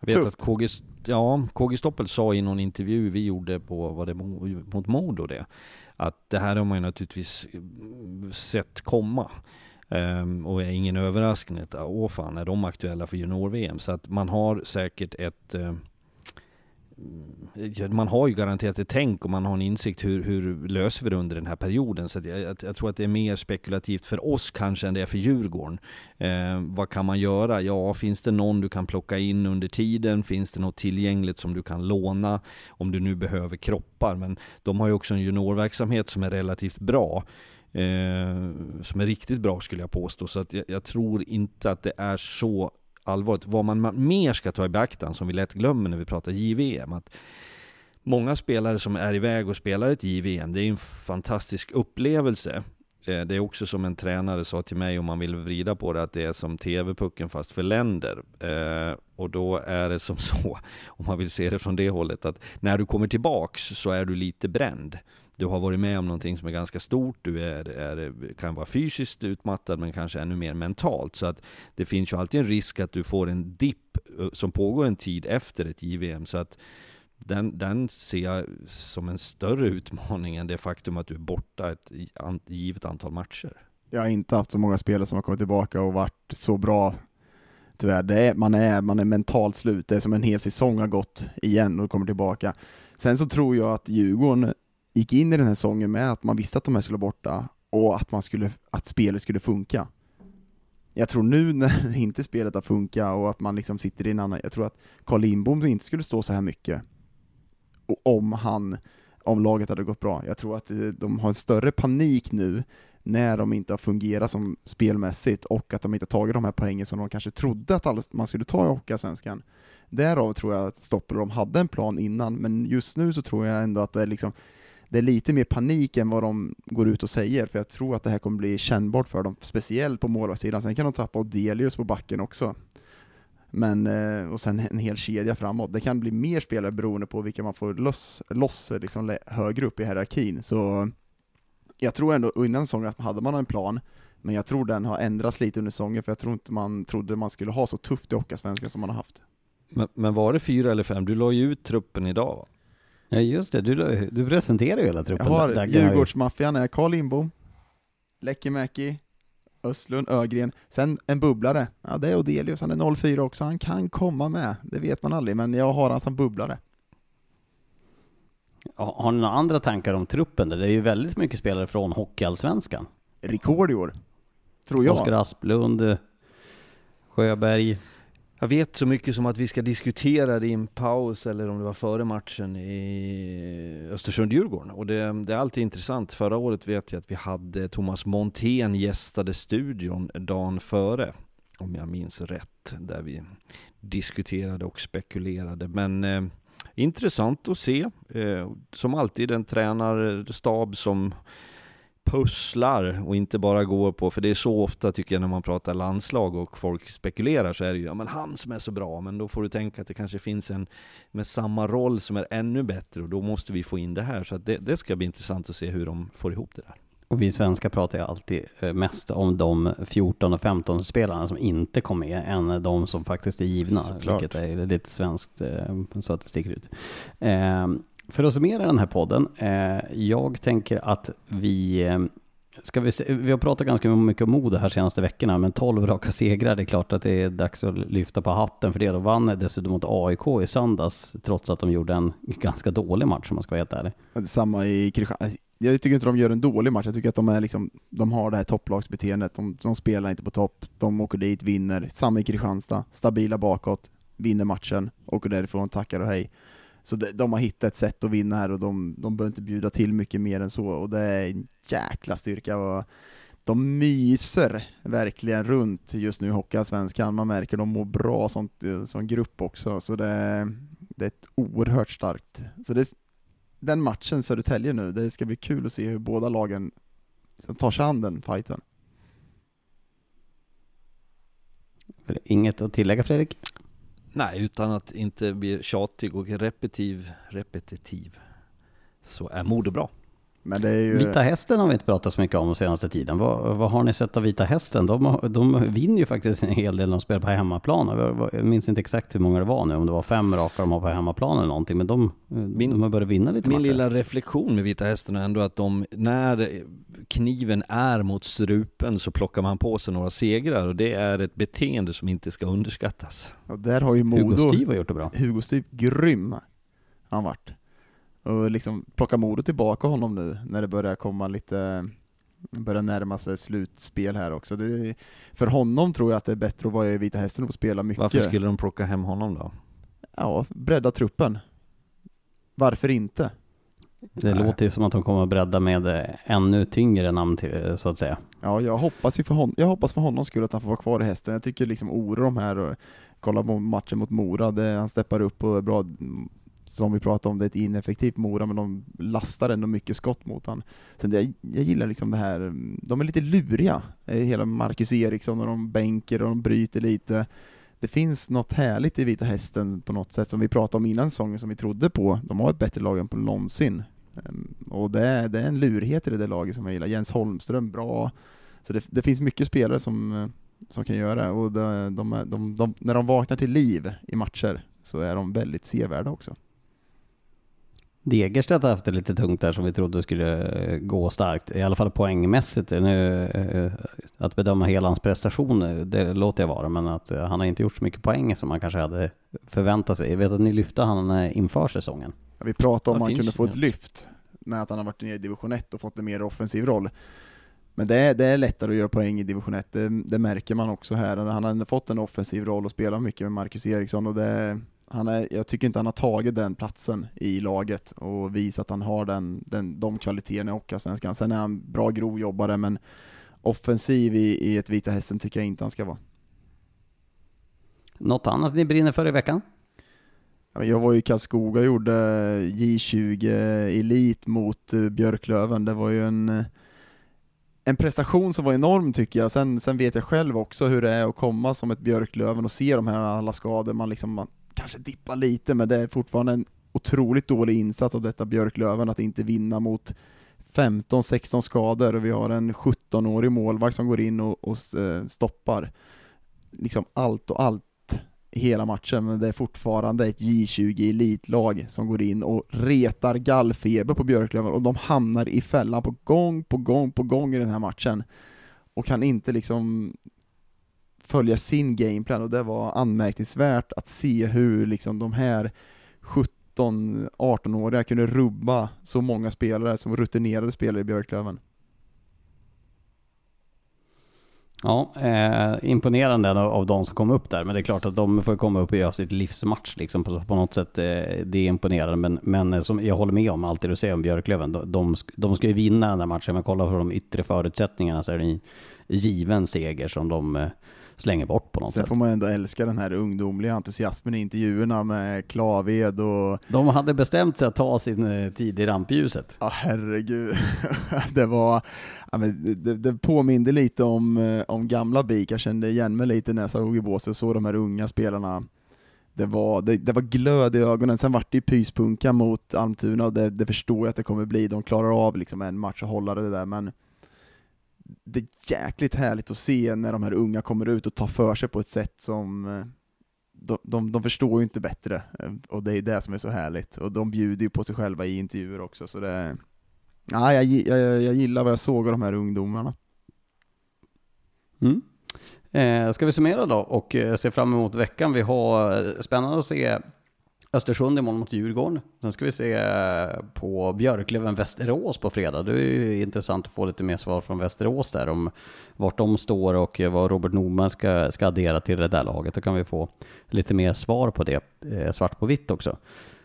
Jag vet Tufft. att KG ja, KG Stoppel sa i någon intervju vi gjorde på, var det mot Modo det, att det här har man ju naturligtvis mm, sett komma. Um, och är ingen överraskning att åh fan, är de aktuella för junior-VM? Så att man har säkert ett uh, man har ju garanterat ett tänk och man har en insikt hur, hur löser vi det under den här perioden. Så jag, jag, jag, tror att det är mer spekulativt för oss kanske än det är för Djurgården. Eh, vad kan man göra? Ja, finns det någon du kan plocka in under tiden? Finns det något tillgängligt som du kan låna? Om du nu behöver kroppar. Men de har ju också en juniorverksamhet som är relativt bra. Eh, som är riktigt bra skulle jag påstå. Så att jag, jag tror inte att det är så allvaret. Vad man mer ska ta i beaktan, som vi lätt glömmer när vi pratar JVM, att många spelare som är iväg och spelar ett JVM, det är en fantastisk upplevelse. Eh, det är också som en tränare sa till mig, om man vill vrida på det, att det är som TV-pucken fast för länder. Eh, och då är det som <laughs> så, om man vill se det från det hållet, att när du kommer tillbaks så är du lite bränd du har varit med om någonting som är ganska stort, du är, är, kan vara fysiskt utmattad men kanske ännu mer mentalt. Så att det finns ju alltid en risk att du får en dipp eh, som pågår en tid efter ett JVM. Så att den, den ser jag som en större utmaning än det faktum att du är borta ett givet antal matcher. Jag har inte haft så många spelare som har kommit tillbaka och varit så bra tyvärr. Det är, man, är, man är mentalt slut, det är som en hel säsong har gått igen och kommer tillbaka. Sen så tror jag att Djurgården gick in i den här säsongen med att man visste att de här skulle borta och att, man skulle, att spelet skulle funka. Jag tror nu när <laughs> inte spelet har funkat och att man liksom sitter i en annan, jag tror att Carl Lindbom inte skulle stå så här mycket om han, om laget hade gått bra. Jag tror att eh, de har en större panik nu när de inte har fungerat som spelmässigt och att de inte har tagit de här poängen som de kanske trodde att man skulle ta i Hockeyallsvenskan. Därav tror jag att Stoppel de hade en plan innan, men just nu så tror jag ändå att det är liksom det är lite mer panik än vad de går ut och säger, för jag tror att det här kommer bli kännbart för dem, speciellt på målvaktssidan. Sen kan de tappa Odelius på backen också. Men, eh, och sen en hel kedja framåt. Det kan bli mer spelare beroende på vilka man får loss, loss liksom högre upp i hierarkin. Så jag tror ändå innan säsongen att hade man en plan, men jag tror den har ändrats lite under säsongen, för jag tror inte man trodde man skulle ha så tufft i Hockeyallsvenskan som man har haft. Men, men, var det fyra eller fem? Du la ju ut truppen idag Ja just det, du, du presenterar ju hela truppen. Jag har Djurgårdsmaffian är Carl Lindbom, Lekimäki, Östlund, Ögren, sen en bubblare. Ja det är Odelius, han är 04 också, han kan komma med. Det vet man aldrig, men jag har han som bubblare. Har ni några andra tankar om truppen? Det är ju väldigt mycket spelare från Hockeyallsvenskan. Rekord i år, tror jag. Oskar Asplund, Sjöberg. Jag vet så mycket som att vi ska diskutera det i en paus eller om det var före matchen i Östersund-Djurgården. Och det, det, är alltid intressant. Förra året vet jag att vi hade Thomas Montén gästade studion dagen före. Om jag minns rätt. Där vi diskuterade och spekulerade. Men eh, intressant att se. Eh, som alltid en tränarstab som pusslar och inte bara går på, för det är så ofta tycker jag när man pratar landslag och folk spekulerar så är det ju, ja men han som är så bra, men då får du tänka att det kanske finns en med samma roll som är ännu bättre och då måste vi få in det här. Så det, det ska bli intressant att se hur de får ihop det där. Och vi svenskar pratar ju alltid eh, mest om de 14 och 15 spelarna som inte kom med, än de som faktiskt är givna, Såklart. vilket är lite svenskt eh, så att det sticker ut. För att summera den här podden, eh, jag tänker att vi eh, Ska vi, se, vi har pratat ganska mycket om mode här senaste veckorna, men 12 raka segrar, det är klart att det är dags att lyfta på hatten för det. De vann dessutom mot AIK i söndags, trots att de gjorde en ganska dålig match om man ska vara helt ärlig. Samma i Kristianstad. Alltså, jag tycker inte de gör en dålig match, jag tycker att de, är liksom, de har det här topplagsbeteendet. De, de spelar inte på topp, de åker dit, vinner. Samma i Kristianstad, stabila bakåt, vinner matchen, åker därifrån, tackar och hej. Så de, de, har hittat ett sätt att vinna här och de, de behöver inte bjuda till mycket mer än så, och det är en jäkla styrka. Och de myser verkligen runt just nu i Hockeyallsvenskan, man märker de mår bra som, som grupp också, så det, det är ett oerhört starkt. Så det, den matchen Södertälje nu, det ska bli kul att se hur båda lagen tar sig an den fighten. Inget att tillägga Fredrik? Nej, utan att inte bli tjatig och repetitiv, repetitiv så är Modo bra. Men det är ju... Vita Hästen har vi inte pratat så mycket om senaste tiden. Vad, vad har ni sett av Vita Hästen? De, de vinner ju faktiskt en hel del när de spelar på hemmaplan. Jag minns inte exakt hur många det var nu, om det var fem raka de har på hemmaplan eller någonting. Men de, min, de har börjat vinna lite Min matcher. lilla reflektion med Vita Hästen är ändå att de, när kniven är mot strupen så plockar man på sig några segrar och det är ett beteende som inte ska underskattas. Och där har ju Modo, Hugo Styv har gjort det bra. Hugo Styv, grym han varit och liksom plocka modet tillbaka honom nu när det börjar komma lite börjar närma sig slutspel här också. Det, för honom tror jag att det är bättre att vara i Vita Hästen och spela mycket. Varför skulle de plocka hem honom då? Ja, bredda truppen. Varför inte? Det Nej. låter ju som att de kommer att bredda med ännu tyngre namn till, så att säga. Ja, jag hoppas ju för, hon jag hoppas för honom skull att han får vara kvar i hästen. Jag tycker liksom Ore de här, och kolla på matchen mot Mora, det, han steppar upp och är bra som vi pratade om, det är ett ineffektivt Mora, men de lastar ändå mycket skott mot honom. Sen det, jag gillar liksom det här, de är lite luriga, eh, hela Marcus Eriksson och de bänker och de bryter lite. Det finns något härligt i Vita Hästen på något sätt, som vi pratade om innan säsongen, som vi trodde på. De har ett bättre lag än på någonsin. Ehm, och det är, det är en lurighet i det där laget som jag gillar. Jens Holmström, bra. Så det, det finns mycket spelare som, eh, som kan göra det, och de, de, de, när de vaknar till liv i matcher så är de väldigt sevärda också. Degerstedt har haft det lite tungt där som vi trodde skulle eh, gå starkt, i alla fall poängmässigt. Nu, eh, att bedöma hela hans prestation, eh, det låter jag vara, men att han har inte gjort så mycket poäng som man kanske hade förväntat sig. Jag vet att ni lyfte han inför säsongen. Ja, vi pratade om att han kunde få ett lyft med att han har varit nere i division 1 och fått en mer offensiv roll. Men det är, det är lättare att göra poäng i division 1, det, det märker man också här. Han har fått en offensiv roll och spelar mycket med Marcus Eriksson och det, han är, jag tycker inte han har tagit den platsen i laget och visat att han har den, den, de kvaliteterna i Hockeyallsvenskan. Sen är han bra grovjobbare, men offensiv i, i ett Vita Hästen tycker jag inte han ska vara. Något annat ni brinner för i veckan? Jag var i Karlskoga och gjorde J20 Elit mot eh, Björklöven. Det var ju en en prestation som var enorm tycker jag. Sen, sen vet jag själv också hur det är att komma som ett Björklöven och se de här alla skador. Man, liksom, man kanske dippar lite, men det är fortfarande en otroligt dålig insats av detta Björklöven att inte vinna mot 15-16 skador och vi har en 17-årig målvakt som går in och, och eh, stoppar liksom allt och allt hela matchen, men det är fortfarande ett J20 elitlag som går in och retar gallfeber på Björklöven och de hamnar i fällan på gång på gång på gång i den här matchen och kan inte liksom följa sin gameplan och det var anmärkningsvärt att se hur liksom de här 17-18-åriga kunde rubba så många spelare som rutinerade spelare i Björklöven. Ja, eh, imponerande av, de som kom upp där. Men det är klart att de får komma upp och göra sitt livsmatch liksom på, på något sätt. Eh, det är imponerande. Men, men eh, som jag håller med om allt det du säger om Björklöven. De, de, de ska ju vinna den här matchen. Men kolla på de yttre förutsättningarna så är det en given seger som de eh, slänger bort på något Sen sätt. får man ändå älska den här ungdomliga entusiasmen i intervjuerna med Klaved och... De hade bestämt sig att ta sin eh, tid i rampljuset. Ja herregud. <laughs> det var... Ja, men det, det påminde lite om, eh, om gamla BIK, jag kände igen mig lite när jag såg i båset och såg de här unga spelarna det var, det, det var glöd i ögonen, sen vart det ju pyspunka mot Almtuna och det, det förstår jag att det kommer bli, de klarar av liksom en match och hålla det där men det är jäkligt härligt att se när de här unga kommer ut och tar för sig på ett sätt som eh, de, de, de förstår ju inte bättre, eh, och det är det som är så härligt. Och de bjuder ju på sig själva i intervjuer också, så det... Ja, jag, jag, jag gillar vad jag såg av de här ungdomarna. Mm. Eh, ska vi summera då och eh, se fram emot veckan? Vi har spännande att se Östersund imorgon mot Djurgården. Sen ska vi se eh, på Björklöven-Västerås på fredag. Det är ju intressant att få lite mer svar från Västerås där om vart de står och eh, vad Robert Norman ska, ska addera till det där laget. Då kan vi få lite mer svar på det, eh, svart på vitt också.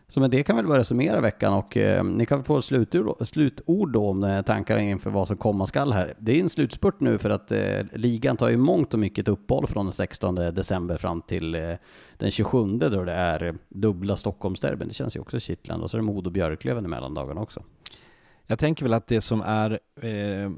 Så med det kan vi börja summera veckan och eh, ni kan få slutord, slutord då om eh, tankar inför vad som komma skall här. Det är en slutspurt nu för att eh, ligan tar ju mångt och mycket uppehåll från den 16 december fram till eh, den 27 då det är dubbla Stockholmsderbyn. Det känns ju också kittlande och så är det Modo Björklöven i mellandagarna också. Jag tänker väl att det som är, eh,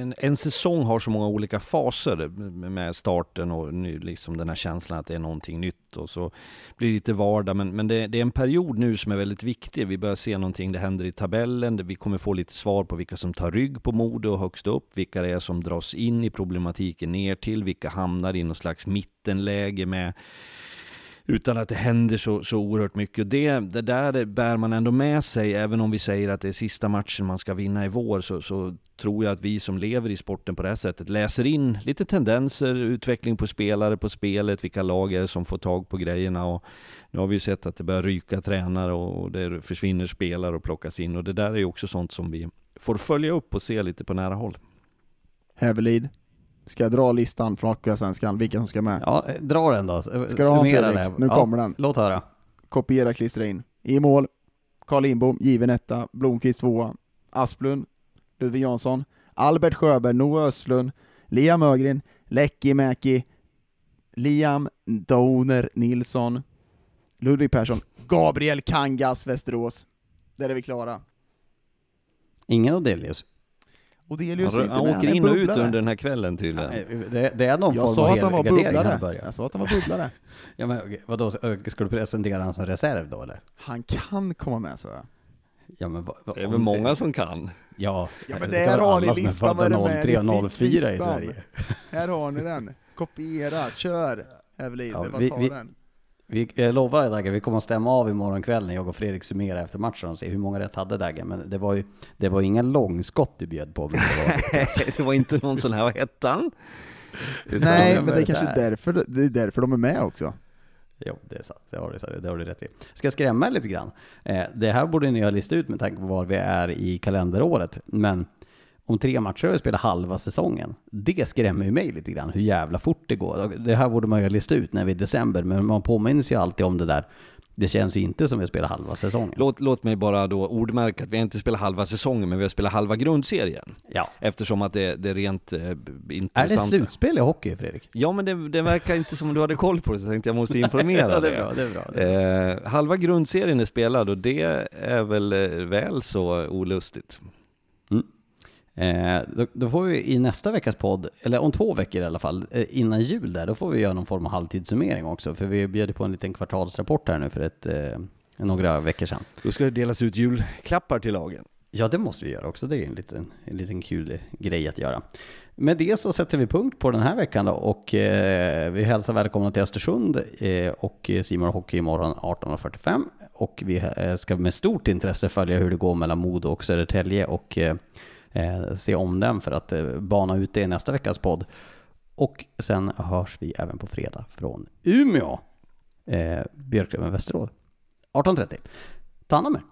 en, en, säsong har så många olika faser med starten och nu, liksom den här känslan att det är någonting nytt och så blir det lite vardag. Men, men det, det, är en period nu som är väldigt viktig. Vi börjar se någonting, det händer i tabellen, vi kommer få lite svar på vilka som tar rygg på Modo högst upp, vilka det är som dras in i problematiken ner till, vilka hamnar i någon slags mittenläge med utan att det händer så, så oerhört mycket. Det, det där bär man ändå med sig, även om vi säger att det är sista matchen man ska vinna i vår, så, så tror jag att vi som lever i sporten på det här sättet läser in lite tendenser, utveckling på spelare, på spelet, vilka lag är det som får tag på grejerna. Och nu har vi ju sett att det börjar ryka tränare och det försvinner spelare och plockas in och det där är ju också sånt som vi får följa upp och se lite på nära håll. Hävelid. Ska jag dra listan från Hockeyallsvenskan, vilka som ska med? Ja, dra den då. Ska du ha Fredrik? Nu ja, kommer den. Låt höra. Kopiera, klistra in. I mål, Carl Lindbom, given etta, Blomqvist tvåa, Asplund, Ludvig Jansson, Albert Sjöberg, Noah Östlund, Liam Ögren, Mäki, Liam Doner Nilsson, Ludvig Persson, Gabriel Kangas, Västerås. Där är vi klara. Ingen Odelius? Odelius han, han åker in och ut under den här kvällen tydligen. det, det, är någon jag form av att han var bubblare. Jag sa att han var bubblare. <laughs> ja, men, vadå, ska du presentera honom som reserv då eller? Han kan komma med så jag. Ja, men, va, va, det är väl många det... som kan? Ja, ja men där har ni listan vad är det 03 och 04 i Sverige. Här har ni den. Kopiera, kör! Evelin, ja, det var vi, ta den. Vi jag lovar Dagge, vi kommer att stämma av imorgon kväll när jag och Fredrik summerar efter matchen och se hur många rätt hade Dagge. Men det var ju det var inga långskott du bjöd på. Det, var, <laughs> det var inte någon sån här, vad hette han? Nej, men det är kanske därför, det är därför de är med också. Jo, det är sant. Det har du, det har du rätt i. Ska jag skrämma lite grann? Eh, det här borde ni ha listat ut med tanke på var vi är i kalenderåret. Men om tre matcher har vi spelat halva säsongen. Det skrämmer ju mig lite grann, hur jävla fort det går. Det här borde man ju lista ut när vi är i december, men man påminns ju alltid om det där. Det känns ju inte som vi spelar halva säsongen. Låt, låt mig bara då ordmärka att vi inte spelat halva säsongen, men vi har spelat halva grundserien. Ja. Eftersom att det, det är rent eh, intressant. Är det slutspel i hockey, Fredrik? Ja, men det, det verkar inte som du hade koll på det, så jag tänkte jag måste informera <laughs> ja, det. Är bra, det är bra. Det är bra. Eh, halva grundserien är spelad och det är väl eh, väl så olustigt. Eh, då, då, får vi i nästa veckas podd, eller om två veckor i alla fall, eh, innan jul där, då får vi göra någon form av halvtidssummering också. För vi bjöd på en liten kvartalsrapport här nu för ett, eh, några veckor sedan. Då ska det delas ut julklappar till lagen. Ja, det måste vi göra också. Det är en liten, en liten kul grej att göra. Med det så sätter vi punkt på den här veckan då och eh, vi hälsar välkomna till Östersund eh, och Simon Hockey imorgon 18.45 och vi eh, ska med stort intresse följa hur det går mellan Modo och Södertälje och eh, se om den för att eh, bana ut det i nästa veckas podd. Och sen hörs vi även på fredag från Umeå, eh, Björklöven Västerås, 18.30. Ta hand om er!